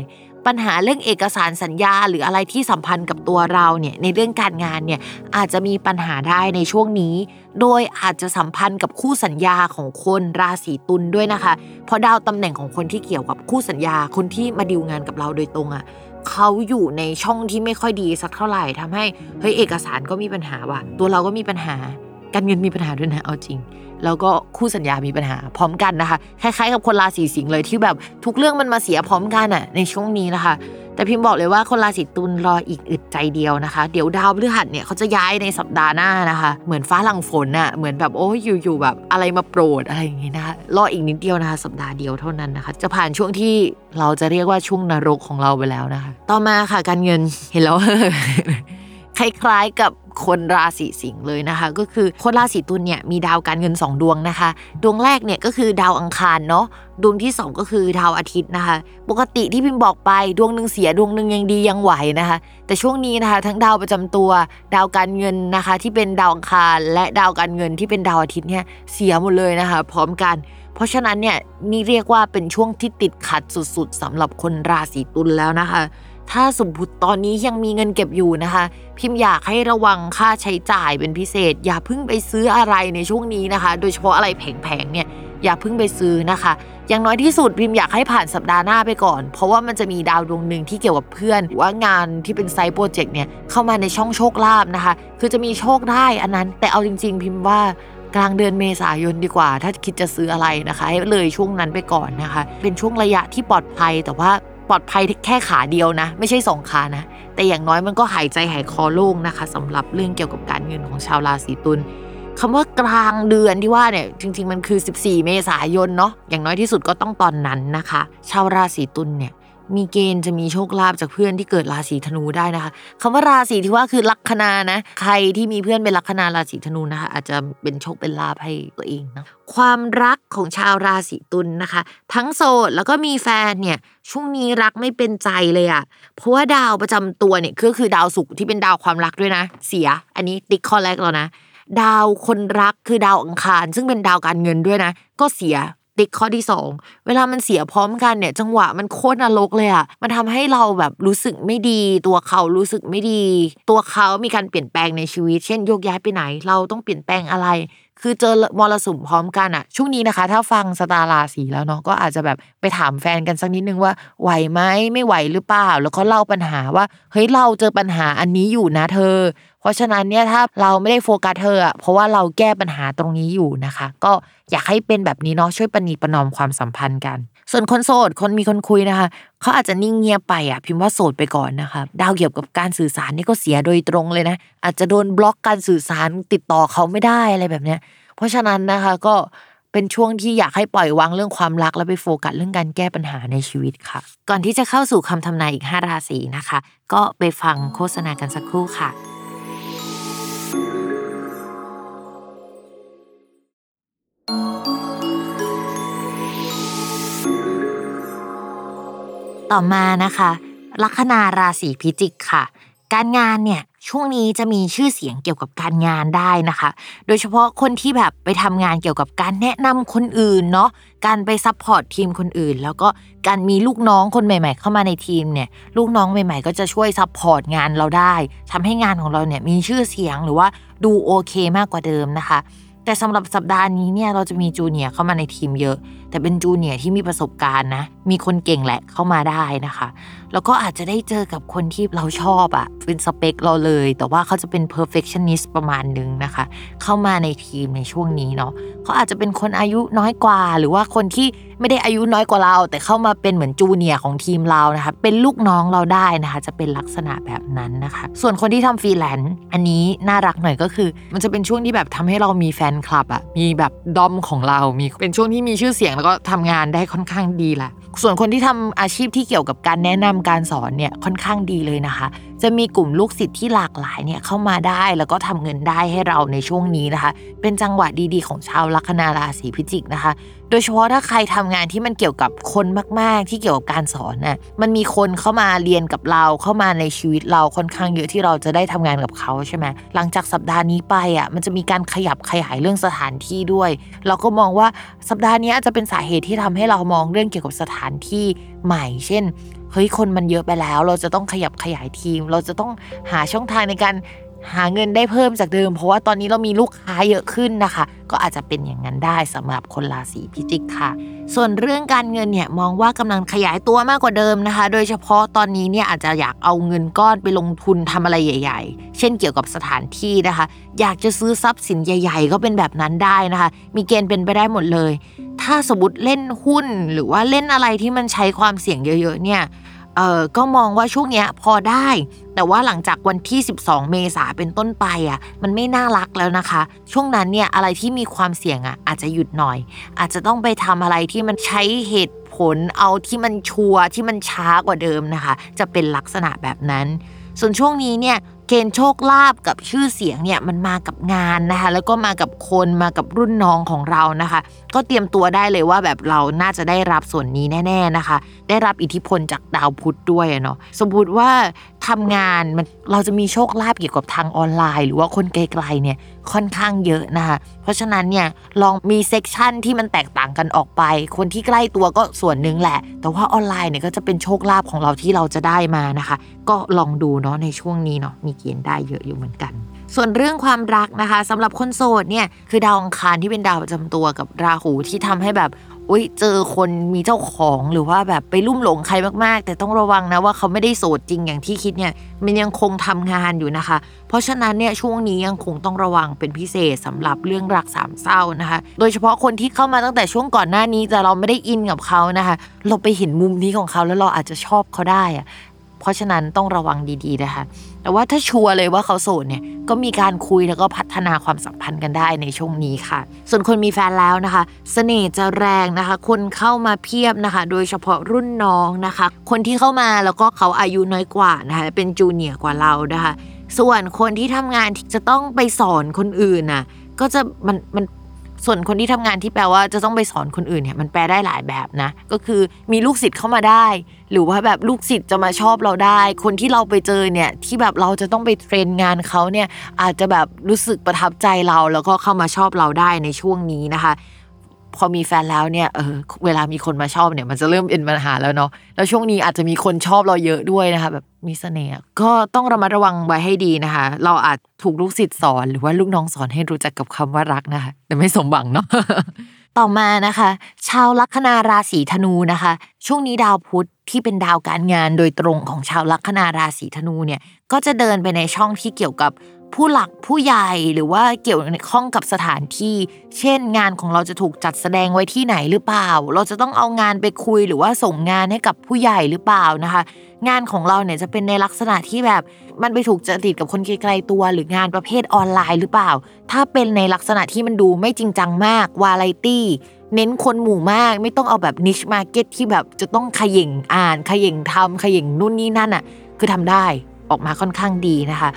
ปัญหาเรื่องเอกสารสัญญา หรืออะไรที่สัมพันธ์กับตัวเราเนี่ยในเรื่องการงานเนี่ยอาจจะมีปัญหาได้ในช่วงนี้ โดยอาจจะสัมพันธ์กับคู่สัญญาของคนราศีตุลด้วยนะคะ เพราะดาวตำแหน่งของคนที่เกี่ยวกับคู่สัญญาคนที่มาดีลงานกับเราโดยตรงอะ่ะเขาอยู่ในช่องที่ไม่ค่อยดีสักเท่าไหร่ทำให้เฮ้ยเอกสารก็มีปัญหาว่ะตัวเราก็มีปัญหาการเงินมีปัญหาด้วยนะเอาจริง แล้วก็คู่สัญญามีปัญหาพร้อมกันนะคะ คล้ายๆกับคนราศีสิงห์เลยที่แบบทุกเรื่องมันมาเสียพร้อมกันอะในช่วงนี้นะคะ แต่พิมพ์บอกเลยว่าคนราศีตุลรออีกอึดใจเดียวนะคะ เดี๋ยวดาวพฤหัสเนี่ยเขาจะย้ายในสัปดาห์หน้านะคะ เหมือนฟ้าหลังฝนน่ะเหมือนแบบโอ้ยอยู่ๆแบบอะไรมาโปรดอะไรอย่างงี้นะคะรออีกนิดเดียวนะคะ สัปดาห์เดียวเท่านั้นนะคะ จะผ่านช่วงที่เราจะเรียกว่าช่วงนรกของเราไปแล้วนะคะ ต่อมาค่ะการเงินเห็นแล้ว คล้ายๆกับคนราศีสิงห์เลยนะคะ ก็คือคนราศีตุลเนี่ยมีดาวการเงิน 2 ดวงนะคะ ดวงแรกเนี่ยก็คือดาวอังคารเนาะดวงที่ 2 ก็คือดาวอาทิตย์นะคะ ปกติที่พิมพ์บอกไปดวงหนึ่งเสียดวงหนึ่งยังดียังไหวนะคะ แต่ช่วงนี้นะคะ ทั้งดาวประจำตัว ดาวการเงินนะคะ ที่เป็นดาวอังคารและดาวการเงินที่เป็นดาวอาทิตย์เนี่ยเสียหมดเลยนะคะ พร้อมกัน เพราะฉะนั้นเนี่ยนี่เรียกว่าเป็นช่วงที่ติดขัดสุด ๆสำหรับคนราศีตุลแล้วนะคะ ถ้าสมมติตอนนี้ยังมีเงินเก็บอยู่นะคะ พิมพ์อยากให้ระวังค่าใช้จ่ายเป็นพิเศษ อย่าเพิ่งไปซื้ออะไรในช่วงนี้นะคะ โดยเฉพาะอะไรแผงๆเนี่ยอย่าเพิ่งไปซื้อนะคะ อย่างน้อยที่สุดพิมพ์อยากให้ผ่านสัปดาห์หน้าไปก่อน เพราะว่ามันจะมีดาวดวงหนึ่งที่เกี่ยวกับเพื่อน หรือว่างานที่เป็นไซต์โปรเจกต์เนี่ยเข้ามาในช่องโชคลาภนะคะ คือจะมีโชคได้อันนั้น แต่เอาจริง ๆ พิมพ์ว่ากลางเดือนเมษายนดีกว่า ถ้าคิดจะซื้ออะไรนะคะให้เลยช่วงนั้นไปก่อนนะคะ เป็นช่วงระยะที่ปลอดภัยแต่ว่า ปลอดภัยแค่ขาเดียวนะ ไม่ใช่สองขานะ แต่อย่างน้อยมันก็หายใจหายคอโล่งนะคะสำหรับเรื่องเกี่ยวกับการเงินของชาวราศีตุลคำว่ากลางเดือนที่ว่าเนี่ยจริง ๆ มันคือ 14 เมษายนเนาะอย่างน้อยที่สุดก็ต้องตอนนั้นนะคะ ชาวราศีตุลเนี่ย มีเกณฑ์จะมีโชคลาภจากเพื่อนที่เกิดราศีธนูได้นะคะคำว่าราศีที่ว่าคือลัคนานะ ใครที่มีเพื่อนเป็นลัคนาราศีธนูนะคะ อาจจะเป็นโชคเป็นลาภให้ตัวเองนะความรักของชาวราศีตุลนะคะ ทั้งโสดแล้วก็มีแฟนเนี่ยช่วงนี้รักไม่เป็นใจเลยอะเพราะว่าดาวประจำตัวเนี่ยก็คือดาวศุกร์ที่เป็นดาวความรักด้วยนะ เสีย อันนี้ติ๊กข้อแรกแล้วนะดาวคนรักคือดาวอังคาร ซึ่งเป็นดาวการเงินด้วยนะ ก็เสีย ติ๊กข้อที่ 2 เวลามันเสียพร้อมกันเนี่ย จังหวะมันโคตรนรกเลยอะมันทำให้เราแบบรู้สึกไม่ดี ตัวเขารู้สึกไม่ดี ตัวเขามีการเปลี่ยนแปลงในชีวิต เช่นโยกย้ายไปไหน เราต้องเปลี่ยนแปลงอะไร คือเจอมรสุมพร้อมกันอะช่วงนี้นะคะ ถ้าฟังสตาราสีแล้วเนาะก็อาจจะแบบไปถามแฟนกันสักนิดนึงว่าไหวไหมไม่ไหวหรือเปล่า แล้วก็เล่าปัญหาว่าเฮ้ยเราเจอปัญหาอันนี้อยู่นะเธอ ราะฉะนั้นเนี่ยถ้าเราไม่ได้โฟกัสเธออะเพราะว่าเราแก้ปัญหาตรงนี้อยู่นะคะ ก็อยากให้เป็นแบบนี้เนาะช่วยประนีประนอมความสัมพันธ์กัน ส่วนคนโสดคนมีคนคุยนะคะเขาอาจจะนิ่งเงียบไปอะพิมพ์ว่าโสดไปก่อนนะคะดาวเกี่ยวกับการสื่อสารนี่ก็เสียโดยตรงเลยนะ อาจจะโดนบล็อกการสื่อสารติดต่อเขาไม่ได้อะไรแบบเนี้ย เพราะฉะนั้นนะคะก็เป็นช่วงที่อยากให้ปล่อยวางเรื่องความรักแล้วไปโฟกัสเรื่องการแก้ปัญหาในชีวิตค่ะ ก่อนที่จะเข้าสู่คำทำนายอีก 5 ราศีนะคะ ก็ไปฟังโฆษณากันสักครู่ค่ะ ต่อมานะคะลัคนาราศีพิจิกค่ะ การงานเนี่ยช่วงนี้จะมีชื่อเสียงเกี่ยวกับการงานได้นะคะ โดยเฉพาะคนที่แบบไปทำงานเกี่ยวกับการแนะนำคนอื่นเนาะ การไป support ทีมคนอื่น แล้วก็การมีลูกน้องคนใหม่ ๆ เข้ามาในทีมเนี่ย ลูกน้องใหม่ ๆ ก็จะช่วย support งานเราได้ทำให้งานของเราเนี่ยมีชื่อเสียงหรือว่าดูโอเคมากกว่าเดิมนะคะ แต่สำหรับสัปดาห์นี้เนี่ยเราจะมีจูเนียเข้ามาในทีมเยอะ แต่เป็นจูเนียที่มีประสบการณ์นะ มีคนเก่งแหละเข้ามาได้นะคะ แล้วก็อาจจะได้เจอกับคนที่เราชอบอะเป็นสเปคเราเลย แต่ว่าเขาจะเป็น perfectionist ประมาณนึงนะคะ เข้ามาในทีมในช่วงนี้เนาะเขาอาจจะเป็นคนอายุน้อยกว่า หรือว่าคนที่ไม่ได้อายุน้อยกว่าเรา แต่เข้ามาเป็นเหมือนจูเนียร์ของทีมเรานะคะเป็นลูกน้องเราได้นะคะจะเป็นลักษณะแบบนั้นนะคะ ส่วนคนที่ทำฟรีแลนซ์อันนี้น่ารักหน่อยก็คือ มันจะเป็นช่วงที่แบบทำให้เรามีแฟนคลับอะมีแบบดอมของเรา มีเป็นช่วงที่มีชื่อเสียงแล้วก็ทำงานได้ค่อนข้างดีแหละ ส่วนคนที่ทำอาชีพที่เกี่ยวกับการแนะนำการสอนเนี่ยค่อนข้างดีเลยนะคะ จะมีกลุ่มลูกศิษย์ที่หลากหลายเนี่ยเข้ามาได้แล้วก็ทำเงินได้ให้เราในช่วงนี้นะคะ เป็นจังหวะดีๆ ของชาวลัคนาราศีพิจิกนะคะ โดยเฉพาะถ้าใครทำงานที่มันเกี่ยวกับคนมากๆ ที่เกี่ยวกับการสอนน่ะมันมีคนเข้ามาเรียนกับเราเข้ามาในชีวิตเราค่อนข้างเยอะที่เราจะได้ทำงานกับเขาใช่ไหมหลังจากสัปดาห์นี้ไปอะมันจะมีการขยับขยายเรื่องสถานที่ด้วย เราก็มองว่าสัปดาห์นี้อาจจะเป็นสาเหตุที่ทำให้เรามองเรื่องเกี่ยวกับสถานที่ใหม่ เช่น เฮ้ยคนมันเยอะไปแล้ว เราจะต้องขยับขยายทีม เราจะต้องหาช่องทางในการ หาเงินได้เพิ่มจากเดิม เพราะว่าตอนนี้เรามีลูกค้าเยอะขึ้นนะคะ ก็อาจจะเป็นอย่างนั้นได้สำหรับคนราศีพิจิกค่ะ ส่วนเรื่องการเงินเนี่ยมองว่ากำลังขยายตัวมากกว่าเดิมนะคะ โดยเฉพาะตอนนี้เนี่ยอาจจะอยากเอาเงินก้อนไปลงทุนทำอะไรใหญ่ ๆ เช่นเกี่ยวกับสถานที่นะคะ อยากจะซื้อทรัพย์สินใหญ่ ๆ ก็เป็นแบบนั้นได้นะคะ มีเกณฑ์เป็นไปได้หมดเลย ถ้าสมมติเล่นหุ้นหรือว่าเล่นอะไรที่มันใช้ความเสี่ยงเยอะ ๆ เนี่ย เออก็มองว่าช่วงเนี้ยพอได้ แต่ว่าหลังจากวันที่ 12 เมษาเป็นต้นไปอะ มันไม่น่ารักแล้วนะคะ ช่วงนั้นเนี่ยอะไรที่มีความเสี่ยงอะอาจจะหยุดหน่อย อาจจะต้องไปทำอะไรที่มันใช้เหตุผลเอาที่มันชัวร์ที่มันช้ากว่าเดิมนะคะ จะเป็นลักษณะแบบนั้น ส่วนช่วงนี้เนี่ย เกณฑ์โชคลาภกับชื่อเสียงเนี่ยมันมากับงานนะคะแล้วก็มากับคนมากับรุ่นน้องของเรานะคะ ก็เตรียมตัวได้เลยว่าแบบเราน่าจะได้รับส่วนนี้แน่ ๆนะคะ ได้รับอิทธิพลจากดาวพุธด้วยเนาะสมมติว่า ทำงานมันเราจะมีโชคลาภเกี่ยวกับทางออนไลน์ หรือว่าคนไกลๆเนี่ยค่อนข้างเยอะนะคะเพราะฉะนั้นเนี่ยลองมี section ที่มันแตกต่างกันออกไป คนที่ใกล้ตัวก็ส่วนหนึ่งแหละ แต่ว่าออนไลน์เนี่ยก็จะเป็นโชคลาภของเราที่เราจะได้มานะคะ ก็ลองดูเนาะในช่วงนี้เนาะมีเกณฑ์ได้เยอะอยู่เหมือนกันส่วนเรื่องความรักนะคะสำหรับคนโสดเนี่ยคือดาวอังคารที่เป็นดาวประจำตัวกับราหูที่ทำให้แบบ อุ้ยเจอคนมีเจ้าของหรือว่าแบบไปลุ่มหลงใครมากๆ แต่ต้องระวังนะว่าเขาไม่ได้โสดจริงอย่างที่คิดเนี่ยมันยังคงทำงานอยู่นะคะ เพราะฉะนั้นเนี่ยช่วงนี้ยังคงต้องระวังเป็นพิเศษสำหรับเรื่องรักสามเศร้านะคะ โดยเฉพาะคนที่เข้ามาตั้งแต่ช่วงก่อนหน้านี้แต่เราไม่ได้อินกับเขานะคะ เราไปเห็นมุมนี้ของเขาแล้วเราอาจจะชอบเขาได้อะเพราะฉะนั้นต้องระวังดีๆนะคะ แต่ว่าถ้าชัวร์เลยว่าเขาโสดเนี่ยก็มีการคุยแล้วก็พัฒนาความสัมพันธ์กันได้ในช่วงนี้ค่ะ ส่วนคนมีแฟนแล้วนะคะเสน่ห์จะแรงนะคะ คนเข้ามาเพียบนะคะ โดยเฉพาะรุ่นน้องนะคะ คนที่เข้ามาแล้วก็เขาอายุน้อยกว่านะคะเป็นจูเนียร์กว่าเรานะคะ ส่วนคนที่ทำงานที่จะต้องไปสอนคนอื่นน่ะก็จะมันมัน ส่วนคนที่ทำงานที่แปลว่าจะต้องไปสอนคนอื่นเนี่ยมันแปลได้หลายแบบนะ ก็คือมีลูกศิษย์เข้ามาได้ หรือว่าแบบลูกศิษย์จะมาชอบเราได้ คนที่เราไปเจอเนี่ยที่แบบเราจะต้องไปเทรนงานเขาเนี่ยอาจจะแบบรู้สึกประทับใจเราแล้วก็เข้ามาชอบเราได้ในช่วงนี้นะคะ พอมีแฟนแล้วเนี่ยเออเวลามีคนมาชอบเนี่ย มันจะเริ่มเป็นปัญหาแล้วเนาะแล้วช่วงนี้อาจจะมีคนชอบเราเยอะด้วยนะคะ แบบมีเสน่ห์ก็ต้องระมัดระวังไว้ให้ดีนะคะ เราอาจถูกลูกศิษย์สอนหรือว่าลูกน้องสอนให้รู้จักกับคำว่ารักนะคะ แต่ไม่สมหวังเนาะต่อมานะคะ ชาวลัคนาราศีธนูนะคะ ช่วงนี้ดาวพุธที่เป็นดาวการงานโดยตรงของชาวลัคนาราศีธนูเนี่ยก็จะเดินไปในช่องที่เกี่ยวกับ ผู้หลักผู้ใหญ่หรือว่าเกี่ยวข้องกับสถานที่ เช่น งานของเราจะถูกจัดแสดงไว้ที่ไหนหรือเปล่า เราจะต้องเอางานไปคุยหรือว่าส่งงานให้กับผู้ใหญ่หรือเปล่านะคะ งานของเราเนี่ยจะเป็นในลักษณะที่แบบมันไปถูกจริตกับคนไกลๆตัว หรืองานประเภทออนไลน์หรือเปล่า ถ้าเป็นในลักษณะที่มันดูไม่จริงจังมากวาไรตี้เน้นคนหมู่มากไม่ต้องเอาแบบ niche market ที่แบบจะต้องเขย่งอ่านเขย่งทำเขย่งนู่นนี่นั่นอะคือทำได้ออกมาค่อนข้างดีนะคะ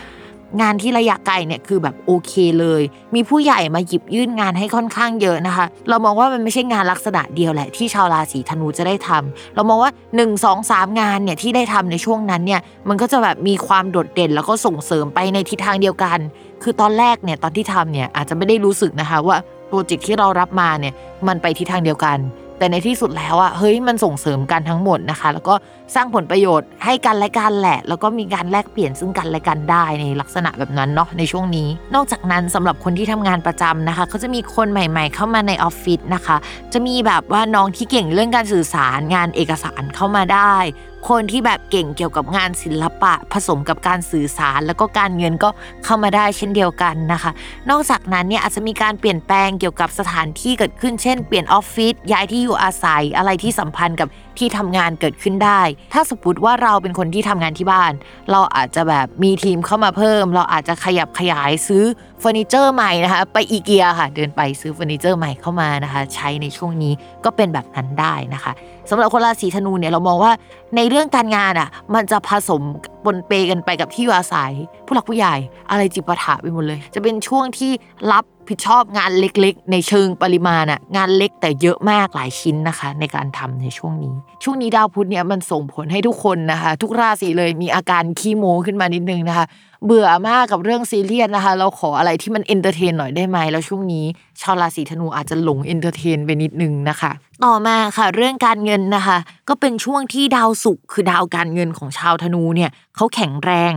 งานที่ระยะไกลเนี่ยคือแบบโอเคเลย มีผู้ใหญ่มาหยิบยื่นงานให้ค่อนข้างเยอะนะคะ เรามองว่ามันไม่ใช่งานลักษณะเดียวแหละที่ชาวราศีธนูจะได้ทำเรามองว่า 1 2 3 งานเนี่ยที่ได้ทำในช่วงนั้นเนี่ยมันก็จะแบบมีความโดดเด่นแล้วก็ส่งเสริมไปในทิศทางเดียวกัน คือตอนแรกเนี่ยตอนที่ทำเนี่ยอาจจะไม่ได้รู้สึกนะคะว่าโปรเจกต์ที่เรารับมาเนี่ยมันไปทิศทางเดียวกัน แต่ในที่สุดแล้วอะเฮ้ยมันส่งเสริมกันทั้งหมดนะคะ แล้วก็ สร้างผลประโยชน์ให้กันและกันแหละ แล้วก็มีการแลกเปลี่ยนซึ่งกันและกันได้ในลักษณะแบบนั้นเนาะในช่วงนี้ นอกจากนั้นสำหรับคนที่ทำงานประจำนะคะเขาจะมีคนใหม่ ๆ เข้ามาในออฟฟิศนะคะ จะมีแบบว่าน้องที่เก่งเรื่องการสื่อสารงานเอกสารเข้ามาได้ คนที่แบบเก่งเกี่ยวกับงานศิลปะ ผสมกับการสื่อสาร แล้วก็การเงินก็เข้ามาได้เช่นเดียวกันนะคะ นอกจากนั้นเนี่ยอาจจะมีการเปลี่ยนแปลงเกี่ยวกับสถานที่เกิดขึ้นเช่น เปลี่ยนออฟฟิศย้ายที่อยู่อาศัยอะไรที่สัมพันธ์กับ ที่ทำงานเกิดขึ้นได้ ถ้าสมมติว่าเราเป็นคนที่ทำงานที่บ้าน เราอาจจะแบบมีทีมเข้ามาเพิ่ม เราอาจจะขยับขยายซื้อเฟอร์นิเจอร์ใหม่นะคะ ไปอีเกียค่ะ เดินไปซื้อเฟอร์นิเจอร์ใหม่เข้ามานะคะ ใช้ในช่วงนี้ก็เป็นแบบนั้นได้นะคะสำหรับคนราศีธนูเนี่ยเรามองว่าในเรื่องการงานอะมันจะผสมปนเปกันไปกับที่อยู่อาศัย ผู้หลักผู้ใหญ่อะไรจิปาถะไปหมดเลย จะเป็นช่วงที่รับ ผิดชอบงานเล็กๆ ในเชิงปริมาณอะงานเล็กแต่เยอะมากหลายชิ้นนะคะ ในการทำในช่วงนี้ ช่วงนี้ดาวพุธเนี่ยมันส่งผลให้ทุกคนนะคะ ทุกราศีเลยมีอาการขี้โมโหขึ้นมานิดนึงนะคะ เบื่อมากกับเรื่องซีเรียสนะคะ เราขออะไรที่มัน entertain หน่อยได้ไหมแล้วช่วงนี้ ชาวราศีธนูอาจจะหลง entertain ไปนิดนึงนะคะต่อมาค่ะเรื่องการเงินนะคะ ก็เป็นช่วงที่ดาวศุกร์คือดาวการเงินของชาวธนูเนี่ยเขาแข็งแรง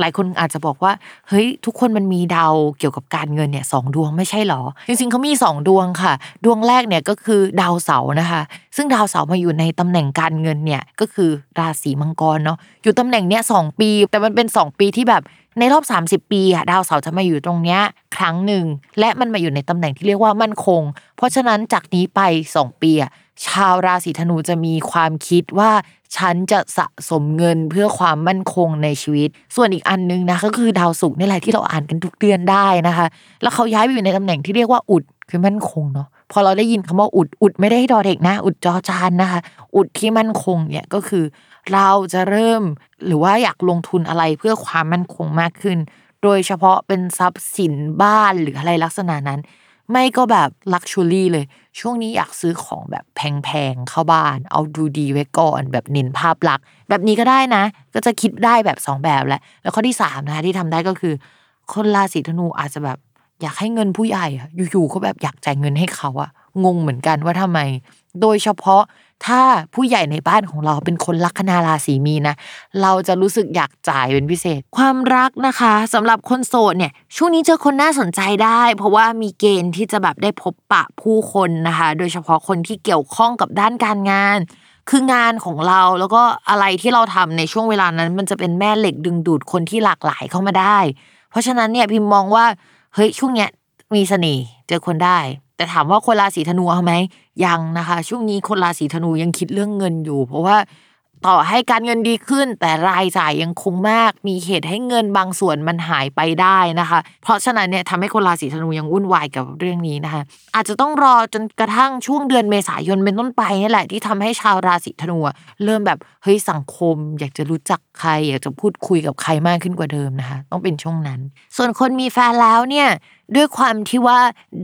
หลายคนอาจจะบอกว่า เฮ้ย ทุกคนมันมีดาวเกี่ยวกับการเงินเนี่ยสองดวงไม่ใช่หรอ จริงๆเขามีสองดวงค่ะ ดวงแรกเนี่ยก็คือดาวเสาร์นะคะ ซึ่งดาวเสาร์มาอยู่ในตำแหน่งการเงินเนี่ยก็คือราศีมังกรเนาะอยู่ตำแหน่งเนี้ยสองปี แต่มันเป็น2ปีที่แบบในรอบ 30 ปีอะดาวเสาร์จะมาอยู่ตรงเนี้ยครั้งหนึ่งและมันมาอยู่ในตำแหน่งที่เรียกว่ามั่นคง เพราะฉะนั้นจากนี้ไป 2 ปีอะชาวราศีธนูจะมีความคิดว่า ฉันจะสะสมเงินเพื่อความมั่นคงในชีวิต ส่วนอีกอันนึงนะก็คือดาวศุกร์นี่แหละที่เราอ่านกันทุกเดือนได้นะคะ แล้วเขาย้ายไปอยู่ในตำแหน่งที่เรียกว่าอุดคือมั่นคงเนาะพอเราได้ยินคำว่าอุดอุดไม่ได้ดอเด็กนะ อุดจอจานนะคะ อุดที่มั่นคงเนี่ยก็คือ เราจะเริ่มหรือว่าอยากลงทุนอะไรเพื่อความมั่นคงมากขึ้น โดยเฉพาะเป็นทรัพย์สินบ้านหรืออะไรลักษณะนั้น ไม่ก็แบบลักชัวรี่เลย ช่วงนี้อยากซื้อของแบบแพงๆเข้าบ้าน เอาดูดีไว้ก่อนแบบเน้นภาพลักษณ์แบบนี้ก็ได้นะ ก็จะคิดได้แบบ2แบบแหละ แล้วข้อที่3นะคะที่ทำได้ก็คือ คนราศีธนูอาจจะแบบอยากให้เงินผู้ใหญ่อยู่ๆก็แบบอยากจ่ายเงินให้เขาอะงงเหมือนกันว่าทำไม โดยเฉพาะ ถ้าผู้ใหญ่ในบ้านของเราเป็นคนลัคนาราศีมีนะ เราจะรู้สึกอยากจ่ายเป็นพิเศษ ความรักนะคะสำหรับคนโสดเนี่ย ช่วงนี้เจอคนน่าสนใจได้ เพราะว่ามีเกณฑ์ที่จะแบบได้พบปะผู้คนนะคะ โดยเฉพาะคนที่เกี่ยวข้องกับด้านการงาน คืองานของเราแล้วก็อะไรที่เราทำในช่วงเวลานั้น มันจะเป็นแม่เหล็กดึงดูดคนที่หลากหลายเข้ามาได้ เพราะฉะนั้นเนี่ยพิมมองว่าเฮ้ยช่วงเนี้ยมีเสน่ห์เจอคนได้ แต่ถามว่าคนราศีธนูเอาไหมยังนะคะ ช่วงนี้คนราศีธนูยังคิดเรื่องเงินอยู่ เพราะว่าต่อให้การเงินดีขึ้น แต่รายจ่ายยังคงมาก มีเหตุให้เงินบางส่วนมันหายไปได้นะคะ เพราะฉะนั้นเนี่ยทำให้คนราศีธนูยังวุ่นวายกับเรื่องนี้นะคะ อาจจะต้องรอจนกระทั่งช่วงเดือนเมษายนเป็นต้นไปนี่แหละที่ทำให้ชาวราศีธนูเริ่มแบบเฮ้ยสังคม อยากจะรู้จักใคร อยากจะพูดคุยกับใครมากขึ้นกว่าเดิมนะคะ ต้องเป็นช่วงนั้น ส่วนคนมีแฟนแล้วเนี่ยด้วยความที่ว่า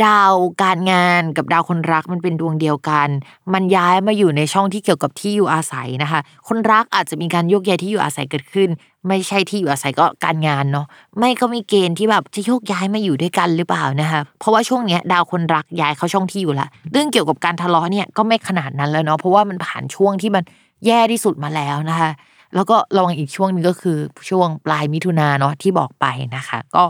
ดาวการงานกับดาวคนรักมันเป็นดวงเดียวกัน มันย้ายมาอยู่ในช่องที่เกี่ยวกับที่อยู่อาศัยนะคะ คนรักอาจจะมีการโยกย้ายที่อยู่อาศัยเกิดขึ้น ไม่ใช่ที่อยู่อาศัยก็การงานเนาะไม่ก็มีเกณฑ์ที่แบบจะโยกย้ายมาอยู่ด้วยกันหรือเปล่านะคะเพราะว่าช่วงเนี้ยดาวคนรักย้ายเข้าช่องที่อยู่ละเรื่องเกี่ยวกับการทะเลาะเนี่ยก็ไม่ขนาดนั้นแล้วเนาะเพราะว่ามันผ่านช่วงที่มันแย่ที่สุดมาแล้วนะคะแล้วก็ระวังอีกช่วงนึงก็คือช่วงปลายมิถุนาเนาะที่บอกไปนะคะ ก็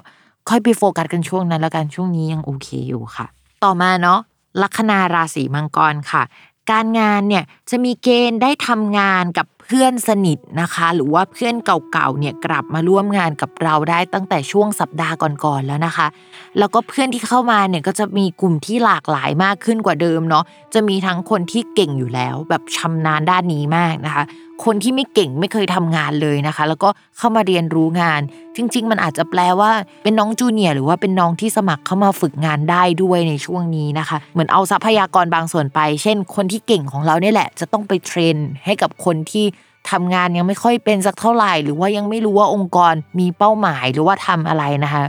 ค่อยไปโฟกัสกันช่วงนั้นแล้วกันช่วงนี้ยังโอเคอยู่ค่ะ ต่อมาเนาะลัคนาราศีมังกรค่ะ การงานเนี่ยจะมีเกณฑ์ได้ทำงานกับเพื่อนสนิทนะคะ หรือว่าเพื่อนเก่าๆเนี่ยกลับมาร่วมงานกับเราได้ตั้งแต่ช่วงสัปดาห์ก่อนๆแล้วนะคะ แล้วก็เพื่อนที่เข้ามาเนี่ยก็จะมีกลุ่มที่หลากหลายมากขึ้นกว่าเดิมเนาะจะมีทั้งคนที่เก่งอยู่แล้ว แบบชำนาญด้านนี้มากนะคะ คนที่ไม่เก่งไม่เคยทำงานเลยนะคะ แล้วก็เข้ามาเรียนรู้งาน จริง ๆ มันอาจจะแปลว่าเป็นน้องจูเนียร์หรือว่าเป็นน้องที่สมัครเข้ามาฝึกงานได้ด้วยในช่วงนี้นะคะ เหมือนเอาทรัพยากรบางส่วนไป เช่น คนที่เก่งของเราเนี่ยแหละ จะต้องไปเทรนให้กับคนที่ทำงานยังไม่ค่อยเป็นสักเท่าไหร่ หรือว่ายังไม่รู้ว่าองค์กรมีเป้าหมายหรือว่าทำอะไรนะคะ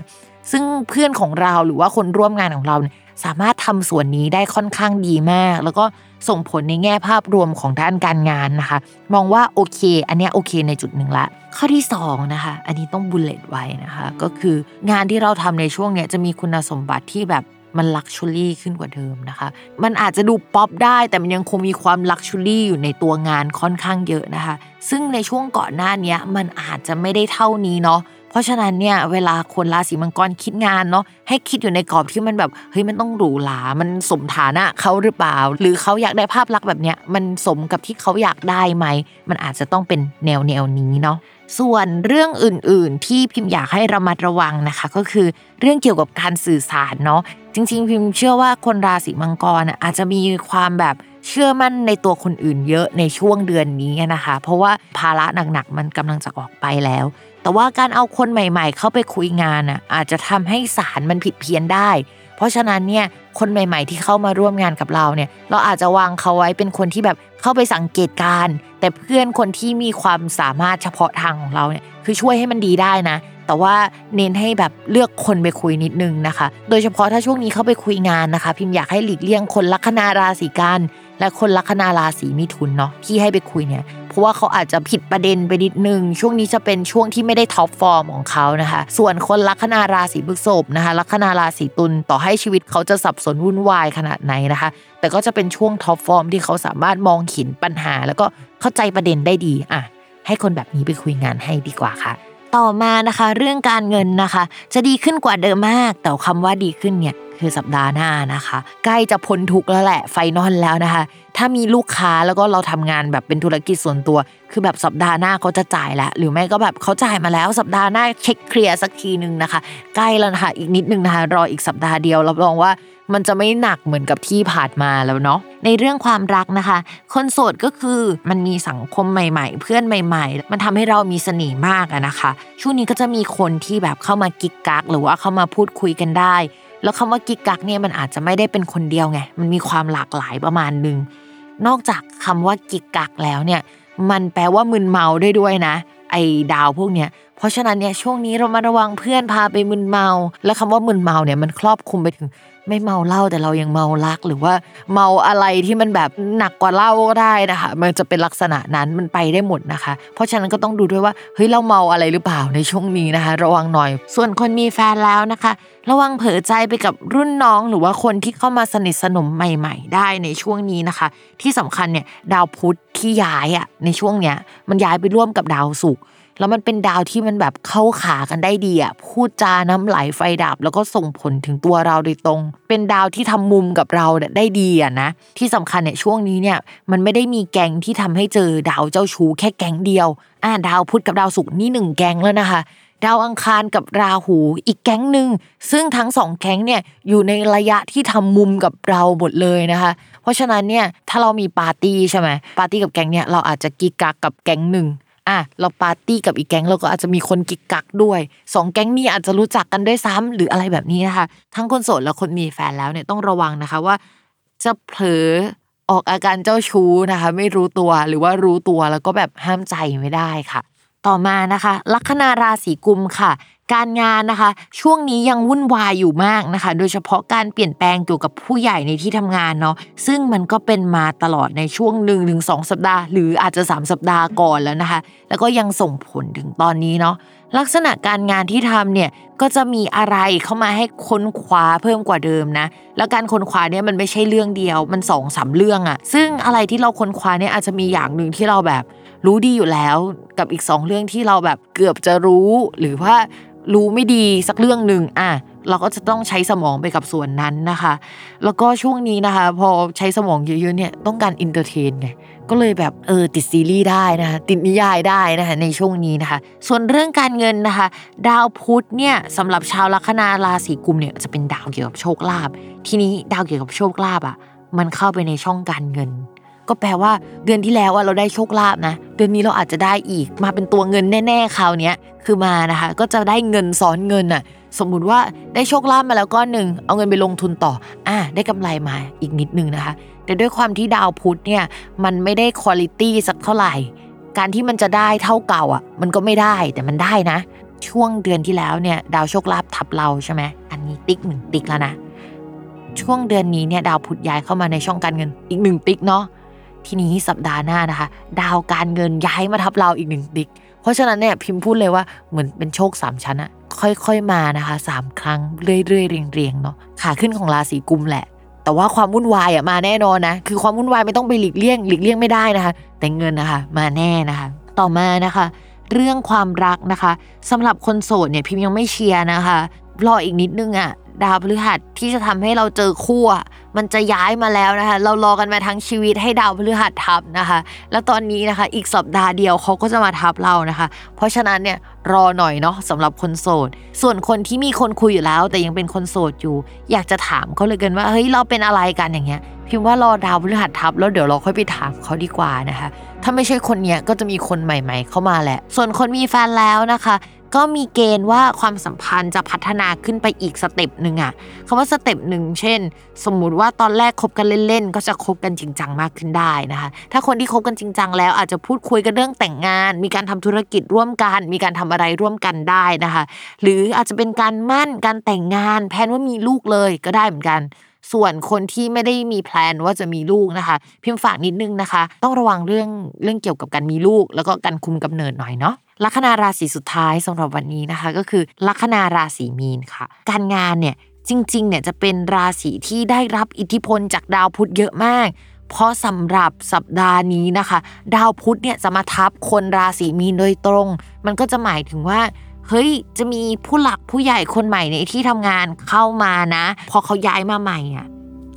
ซึ่งเพื่อนของเราหรือว่าคนร่วมงานของเราสามารถทำส่วนนี้ได้ค่อนข้างดีมาก แล้วก็ ส่งผลในแง่ภาพรวมของด้านการงานนะคะ มองว่าโอเค อันนี้โอเคในจุดหนึ่งละข้อที่2นะคะอันนี้ต้อง bullet ไว้นะคะก็คืองานที่เราทำในช่วงเนี้ยจะมีคุณสมบัติที่แบบมัน luxury ขึ้นกว่าเดิมนะคะ มันอาจจะดูป๊อปได้แต่มันยังคงมีความ luxury อยู่ในตัวงานค่อนข้างเยอะนะคะ ซึ่งในช่วงก่อนหน้านี้มันอาจจะไม่ได้เท่านี้เนาะ เพราะฉะนั้นเนี่ยเวลาคนราศีมังกรคิดงานเนาะให้คิดอยู่ในกรอบที่มันแบบเฮ้ยมันต้องหรูหรา มันสมฐานะเขาหรือเปล่า หรือเขาอยากได้ภาพลักษณ์แบบเนี้ยมันสมกับที่เขาอยากได้ไหม มันอาจจะต้องเป็นแนวแนวนี้เนาะส่วนเรื่องอื่น ๆ ที่พิมพ์อยากให้ระมัดระวังนะคะ ก็คือเรื่องเกี่ยวกับการสื่อสารเนาะจริง ๆ พิมพ์เชื่อว่าคนราศีมังกรอาจจะมีความแบบเชื่อมั่นในตัวคนอื่นเยอะในช่วงเดือนนี้นะคะ เพราะว่าภาระหนัก ๆ มันกำลังจะออกไปแล้ว แต่ว่าการเอาคนใหม่ ๆ เข้าไปคุยงานอะอาจจะทำให้สารมันผิดเพี้ยนได้ เพราะฉะนั้นเนี่ยคนใหม่ ๆ ที่เข้ามาร่วมงานกับเราเนี่ย เราอาจจะวางเขาไว้เป็นคนที่แบบเข้าไปสังเกตการ แต่เพื่อนคนที่มีความสามารถเฉพาะทางของเราเนี่ยคือช่วยให้มันดีได้นะ แต่ว่าเน้นให้แบบเลือกคนไปคุยนิดนึงนะคะ โดยเฉพาะถ้าช่วงนี้เข้าไปคุยงานนะคะ พิมพ์อยากให้หลีกเลี่ยงคนลัคนาราศีกันและคนลัคนาราศีมิถุนเนาะที่ให้ไปคุยเนี่ย เพราะว่าเขาอาจจะผิดประเด็นไปนิดนึง ช่วงนี้จะเป็นช่วงที่ไม่ได้ท็อปฟอร์มของเขานะคะ ส่วนคนลัคนาราศีพฤษภนะคะลัคนาราศีตุลต่อให้ชีวิตเขาจะสับสนวุ่นวายขนาดไหนนะคะ แต่ก็จะเป็นช่วง top form ที่เขาสามารถมองเห็นปัญหา แล้วก็เข้าใจประเด็นได้ดีอะให้คนแบบนี้ไปคุยงานให้ดีกว่าค่ะ ต่อมานะคะเรื่องการเงินนะคะ จะดีขึ้นกว่าเดิมมาก แต่คำว่าดีขึ้นเนี่ยคือสัปดาห์หน้านะคะ ใกล้จะพ้นทุกข์แล้วแหละ final แล้วนะคะ ถ้ามีลูกค้าแล้วก็เราทำงานแบบเป็นธุรกิจส่วนตัว คือแบบสัปดาห์หน้าเขาจะจ่ายแล้วหรือไม่ก็แบบเขาจ่ายมาแล้ว สัปดาห์หน้าเช็คเคลียร์สักทีนึงนะคะ ใกล้แล้วนะคะอีกนิดนึงนะคะรออีกสัปดาห์เดียวรับรองว่า มันจะไม่หนักเหมือนกับที่ผ่านมาแล้วเนาะในเรื่องความรักนะคะ คนโสดก็คือมันมีสังคมใหม่ๆ เพื่อนใหม่ๆ มันทำให้เรามีเสน่ห์มากอะนะคะ ช่วงนี้ก็จะมีคนที่แบบเข้ามากิ๊กกักหรือว่าเข้ามาพูดคุยกันได้ แล้วคำว่ากิ๊กกักเนี่ยมันอาจจะไม่ได้เป็นคนเดียวไงมันมีความหลากหลายประมาณนึงนอกจากคำว่ากิ๊กกักแล้วเนี่ยมันแปลว่ามึนเมาได้ด้วยนะ ไอ้ดาวพวกเนี้ยเพราะฉะนั้นเนี่ยช่วงนี้เรามาระวังเพื่อนพาไปมึนเมา และคำว่ามึนเมาเนี่ยมันครอบคลุมไปถึง ไม่เมาเหล้าแต่เรายังเมารัก หรือว่าเมาอะไรที่มันแบบหนักกว่าเหล้าก็ได้นะคะ มันจะเป็นลักษณะนั้นมันไปได้หมดนะคะ เพราะฉะนั้นก็ต้องดูด้วยว่าเฮ้ยเราเมาอะไรหรือเปล่าในช่วงนี้นะคะ ระวังหน่อย ส่วนคนมีแฟนแล้วนะคะ ระวังเผลอใจไปกับรุ่นน้องหรือว่าคนที่เข้ามาสนิทสนมใหม่ ๆ ได้ในช่วงนี้นะคะ ที่สำคัญเนี่ยดาวพุธที่ย้ายอะในช่วงเนี้ยมันย้ายไปร่วมกับดาวศุกร์ แล้วมันเป็นดาวที่มันแบบเข้าขากันได้ดีอะพูดจาน้ำไหลไฟดับ แล้วก็ส่งผลถึงตัวเราโดยตรง เป็นดาวที่ทำมุมกับเราได้ดีอะนะที่สำคัญเนี่ยช่วงนี้เนี่ยมันไม่ได้มีแก๊งที่ทำให้เจอดาวเจ้าชู้แค่แก๊งเดียวอ่าดาวพุธกับดาวศุกร์นี่หนึ่งแก๊งแล้วนะคะดาวอังคารกับราหูอีกแก๊งหนึ่งซึ่งทั้งสองแก๊งเนี่ยอยู่ในระยะที่ทำมุมกับเราหมดเลยนะคะ เพราะฉะนั้นเนี่ยถ้าเรามีปาร์ตี้ใช่ไหมปาร์ตี้กับแก๊งเนี่ยเราอาจจะกีกักกับแก๊งหนึ่ง อะเราปาร์ตี้กับอีกแก๊งเราก็อาจจะมีคนกิกกักด้วยสองแก๊งนี้อาจจะรู้จักกันด้วยซ้ำหรืออะไรแบบนี้นะคะทั้งคนโสดและคนมีแฟนแล้วเนี่ยต้องระวังนะคะว่า จะเผลอออกอาการเจ้าชู้นะคะ ไม่รู้ตัวหรือว่ารู้ตัวแล้วก็แบบห้ามใจไม่ได้ค่ะ ต่อมานะคะ ลัคนาราศีกุมค่ะ การงานนะคะ ช่วงนี้ยังวุ่นวายอยู่มากนะคะ โดยเฉพาะการเปลี่ยนแปลงเกี่ยวกับผู้ใหญ่ในที่ทำงานเนาะซึ่งมันก็เป็นมาตลอดในช่วงหนึ่งถึงสองสัปดาห์ หรืออาจจะ 3 สัปดาห์ก่อนแล้วนะคะ แล้วก็ยังส่งผลถึงตอนนี้เนาะลักษณะการงานที่ทำเนี่ยก็จะมีอะไรเข้ามาให้ค้นคว้าเพิ่มกว่าเดิมนะ แล้วการค้นคว้าเนี่ยมันไม่ใช่เรื่องเดียว มันสองสามเรื่องอะซึ่งอะไรที่เราค้นคว้าเนี่ยอาจจะมีอย่างหนึ่งที่เราแบบรู้ดีอยู่แล้ว กับอีกสองเรื่องที่เราแบบเกือบจะรู้หรือว่า รู้ไม่ดีสักเรื่องหนึ่งอะเราก็จะต้องใช้สมองไปกับส่วนนั้นนะคะ แล้วก็ช่วงนี้นะคะ พอใช้สมองเยอะๆเนี่ยต้องการ entertain ไงก็เลยแบบเออติดซีรีส์ได้นะคะติดนิยายได้นะคะในช่วงนี้นะคะ ส่วนเรื่องการเงินนะคะ ดาวพุธเนี่ยสำหรับชาวลัคนาราศีกุมภ์เนี่ยจะเป็นดาวเกี่ยวกับโชคลาภทีนี้ดาวเกี่ยวกับโชคลาภอะมันเข้าไปในช่องการเงิน ก็แปลว่าเดือนที่แล้วเราได้โชคลาภนะ เดือนนี้เราอาจจะได้อีก มาเป็นตัวเงินแน่ๆคราวนี้คือมานะคะ ก็จะได้เงินซ้อนเงินอะสมมุติว่าได้โชคลาภมาแล้วก้อนหนึ่งเอาเงินไปลงทุนต่อ อะได้กำไรมาอีกนิดนึงนะคะ แต่ด้วยความที่ดาวพุธเนี่ยมันไม่ได้คุณลิตี้สักเท่าไหร่ การที่มันจะได้เท่าเก่าอะ มันก็ไม่ได้แต่มันได้นะ ช่วงเดือนที่แล้วเนี่ย ดาวโชคลาภทับเราใช่ไหมอันนี้ติ๊กหนึ่งติ๊กแล้วนะช่วงเดือนนี้เนี่ยดาวพุธย้ายเข้ามาในช่องการเงินอีกหนึ่งติ๊กเนาะ ทีนี้สัปดาห์หน้านะคะ ดาวการเงินย้ายมาทับเราอีกหนึ่งติ๊กเพราะฉะนั้นเนี่ยพิมพ์พูดเลยว่าเหมือนเป็นโชคสามชั้นอะค่อยๆมานะคะสามครั้งเรื่อยๆเรียงๆเนาะขาขึ้นของราศีกุมแหละ แต่ว่าความวุ่นวายอะมาแน่นอนนะคือความวุ่นวายไม่ต้องไปหลีกเลี่ยงหลีกเลี่ยงไม่ได้นะคะ แต่เงินนะคะ มาแน่นะคะ ต่อมานะคะ เรื่องความรักนะคะสำหรับคนโสดเนี่ยพิมพ์ยังไม่เชียร์นะคะ รออีกนิดนึงอะดาวพฤหัสที่จะทำให้เราเจอคู่มันจะย้ายมาแล้วนะคะ เรารอกันมาทั้งชีวิตให้ดาวพฤหัสทับนะคะ แล้วตอนนี้นะคะ อีกสัปดาห์เดียวเขาก็จะมาทับเรานะคะ เพราะฉะนั้นเนี่ยรอหน่อยเนาะสำหรับคนโสด ส่วนคนที่มีคนคุยอยู่แล้ว แต่ยังเป็นคนโสดอยู่ อยากจะถามเขาเลยกันว่าเฮ้ยเราเป็นอะไรกันอย่างเงี้ย พิมพ์ว่ารอดาวพฤหัสทับแล้วเดี๋ยวเราค่อยไปถามเขาดีกว่านะคะ ถ้าไม่ใช่คนเนี้ยก็จะมีคนใหม่ ๆ เข้ามาแหละ ส่วนคนมีแฟนแล้วนะคะ ก็มีเกณฑ์ว่าความสัมพันธ์จะพัฒนาขึ้นไปอีกสเต็ปหนึ่งอะคำว่า step หนึ่งเช่น สมมุติว่าตอนแรกคบกันเล่นๆ ก็จะคบกันจริงจังมากขึ้นได้นะคะ ถ้าคนที่คบกันจริงจังแล้วอาจจะพูดคุยกันเรื่องแต่งงาน มีการทำธุรกิจร่วมกัน มีการทำอะไรร่วมกันได้นะคะ หรืออาจจะเป็นการหมั้นการแต่งงาน plan ว่ามีลูกเลยก็ได้เหมือนกัน ส่วนคนที่ไม่ได้มี plan ว่าจะมีลูกนะคะ พิมพ์ฝากนิดนึงนะคะ ต้องระวังเรื่องเรื่องเกี่ยวกับการมีลูก แล้วก็การคุมกำเนิดหน่อยเนาะลัคนาราศีสุดท้ายสำหรับวันนี้นะคะ ก็คือลัคนาราศีมีนค่ะ การงานเนี่ยจริงๆ เนี่ยจะเป็นราศีที่ได้รับอิทธิพลจากดาวพุธเยอะมาก เพราะสำหรับสัปดาห์นี้นะคะ ดาวพุธเนี่ยจะมาทับคนราศีมีนโดยตรง มันก็จะหมายถึงว่า เฮ้ยจะมีผู้หลักผู้ใหญ่คนใหม่ในที่ทำงานเข้ามานะ พอเขาย้ายมาใหม่อะ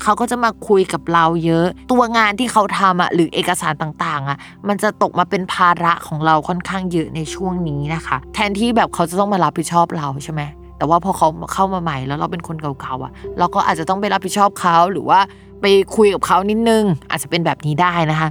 เขาก็จะมาคุยกับเราเยอะ ตัวงานที่เขาทำอะหรือเอกสารต่างๆอะมันจะตกมาเป็นภาระของเราค่อนข้างเยอะในช่วงนี้นะคะ แทนที่แบบเขาจะต้องมารับผิดชอบเราใช่ไหมแต่ว่าพอเขาเข้ามาใหม่แล้วเราเป็นคนเก่าๆอะ เราก็อาจจะต้องไปรับผิดชอบเขาหรือว่าไปคุยกับเขานิดนึง อาจจะเป็นแบบนี้ได้นะคะ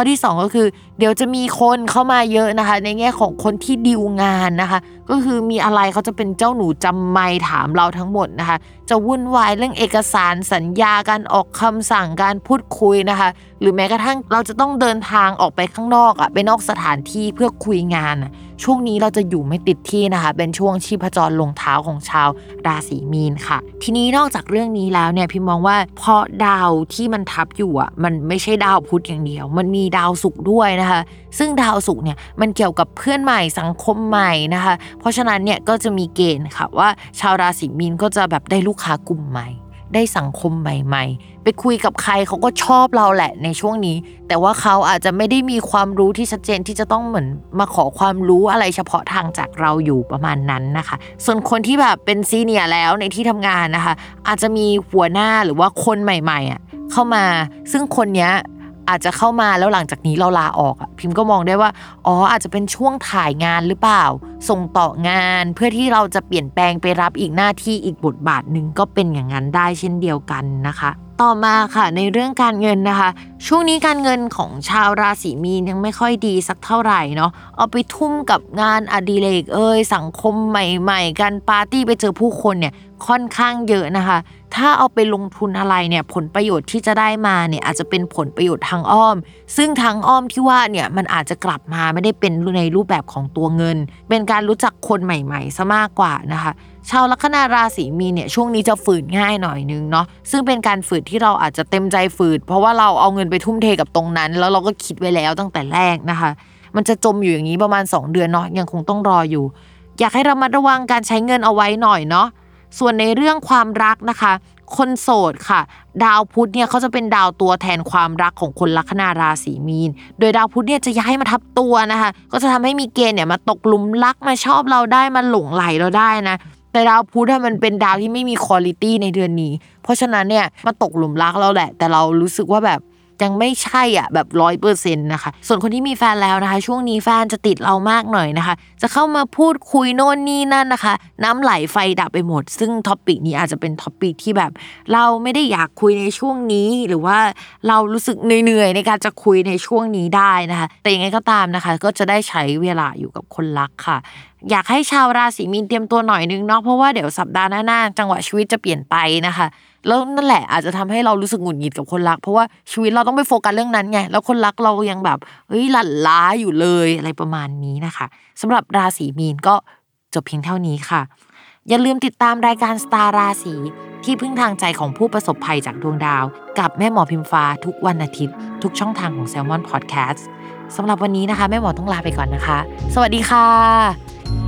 ข้อที่ 2 ก็คือ เดี๋ยวจะมีคนเข้ามาเยอะนะคะ ในแง่ของคนที่ดีลงานนะคะ ก็คือมีอะไรเขาจะเป็นเจ้าหนูจำไม่ถามเราทั้งหมดนะคะ จะวุ่นวายเรื่องเอกสารสัญญาการออกคำสั่งการพูดคุยนะคะ หรือแม้กระทั่งเราจะต้องเดินทางออกไปข้างนอกอะไปนอกสถานที่เพื่อคุยงานอะ ช่วงนี้เราจะอยู่ไม่ติดที่นะคะ เป็นช่วงชีพจรลงเท้าของชาวราศีมีนค่ะ ทีนี้นอกจากเรื่องนี้แล้วเนี่ยพี่มองว่าเพราะดาวที่มันทับอยู่อะมันไม่ใช่ดาวพุธอย่างเดียว มันมีดาวศุกร์ด้วยนะคะ ซึ่งดาวศุกร์เนี่ยมันเกี่ยวกับเพื่อนใหม่สังคมใหม่นะคะ เพราะฉะนั้นเนี่ยก็จะมีเกณฑ์ค่ะว่าชาวราศีมีนก็จะแบบได้ลูกค้ากลุ่มใหม่ ได้สังคมใหม่ๆ ไปคุยกับใครเขาก็ชอบเราแหละในช่วงนี้ แต่ว่าเขาอาจจะไม่ได้มีความรู้ที่ชัดเจนที่จะต้องเหมือนมาขอความรู้อะไรเฉพาะทางจากเราอยู่ประมาณนั้นนะคะ ส่วนคนที่แบบเป็นซีเนียแล้วในที่ทำงานนะคะ อาจจะมีหัวหน้าหรือว่าคนใหม่ๆอะเข้ามา ซึ่งคนเนี้ย อาจจะเข้ามาแล้วหลังจากนี้เราลาออกอะพิมพ์ก็มองได้ว่า อ๋ออาจจะเป็นช่วงถ่ายงานหรือเปล่า ส่งต่องานเพื่อที่เราจะเปลี่ยนแปลงไปรับอีกหน้าที่อีกบทบาทหนึ่งก็เป็นอย่างนั้นได้เช่นเดียวกันนะคะ ต่อมาค่ะในเรื่องการเงินนะคะ ช่วงนี้การเงินของชาวราศีมีนยังไม่ค่อยดีสักเท่าไหร่เนาะเอาไปทุ่มกับงานอดิเรกเอ้ยสังคมใหม่ ๆ การปาร์ตี้ไปเจอผู้คนเนี่ยค่อนข้างเยอะนะคะ ถ้าเอาไปลงทุนอะไรเนี่ยผลประโยชน์ที่จะได้มาเนี่ยอาจจะเป็นผลประโยชน์ทางอ้อม ซึ่งทางอ้อมที่ว่าเนี่ยมันอาจจะกลับมาไม่ได้เป็นในรูปแบบของตัวเงิน เป็นการรู้จักคนใหม่ ๆซะมากกว่านะคะ ชาวลัคนาราศีมีเนี่ยช่วงนี้จะฝืนง่ายหน่อยนึงเนาะซึ่งเป็นการฝืนที่เราอาจจะเต็มใจฝืนเพราะว่าเราเอาเงินไปทุ่มเทกับตรงนั้น แล้วเราก็คิดไว้แล้วตั้งแต่แรกนะคะ มันจะจมอยู่อย่างนี้ประมาณ 2 เดือนเนาะยังคงต้องรออยู่ อยากให้เรามาระวังการใช้เงินเอาไว้หน่อยเนาะส่วนในเรื่องความรักนะคะ คนโสดค่ะ ดาวพุธเนี่ยเขาจะเป็นดาวตัวแทนความรักของคนลัคนาราศีมีน โดยดาวพุธเนี่ยจะย้ายมาทับตัวนะคะ ก็จะทำให้มีเกณฑ์เนี่ยมาตกลุมรักมาชอบเราได้มาหลงไหลเราได้นะ แต่ดาวพุธมันเป็นดาวที่ไม่มี quality ในเดือนนี้ เพราะฉะนั้นเนี่ยมาตกหลุมรักเราแหละ แต่เรารู้สึกว่าแบบ ยังไม่ใช่อะแบบร้อยเปอร์เซ็นต์นะคะ ส่วนคนที่มีแฟนแล้วนะคะ ช่วงนี้แฟนจะติดเรามากหน่อยนะคะ จะเข้ามาพูดคุยโน่นนี่นั่นนะคะ น้ำไหลไฟดับไปหมด ซึ่ง topic นี้อาจจะเป็น topic ที่แบบ เราไม่ได้อยากคุยในช่วงนี้หรือว่าเรารู้สึกเหนื่อยๆในการจะคุยในช่วงนี้ได้นะคะ แต่ยังไงก็ตามนะคะ ก็จะได้ใช้เวลาอยู่กับคนรักค่ะอยากให้ชาวราศีมีนเตรียมตัวหน่อยนึงเนาะเพราะว่าเดี๋ยวสัปดาห์หน้าๆจังหวะชีวิตจะเปลี่ยนไปนะคะ แล้วนั่นแหละอาจจะทำให้เรารู้สึกหงุดหงิดกับคนรัก เพราะว่าชีวิตเราต้องไปโฟกัสเรื่องนั้นไงแล้วคนรักเรายังแบบเฮ้ยหลั่นล้าอยู่เลยอะไรประมาณนี้นะคะสำหรับราศีมีนก็จบเพียงเท่านี้ค่ะ อย่าลืมติดตามรายการสตาร์ราศีที่พึ่งทางใจของผู้ประสบภัยจากดวงดาว กับแม่หมอพิมฟ้าทุกวันอาทิตย์ ทุกช่องทางของ s ซ l m o n Podcast สำหรับวันนี้นะคะ แม่หมอต้องลาไปก่อนนะคะ สวัสดีค่ะ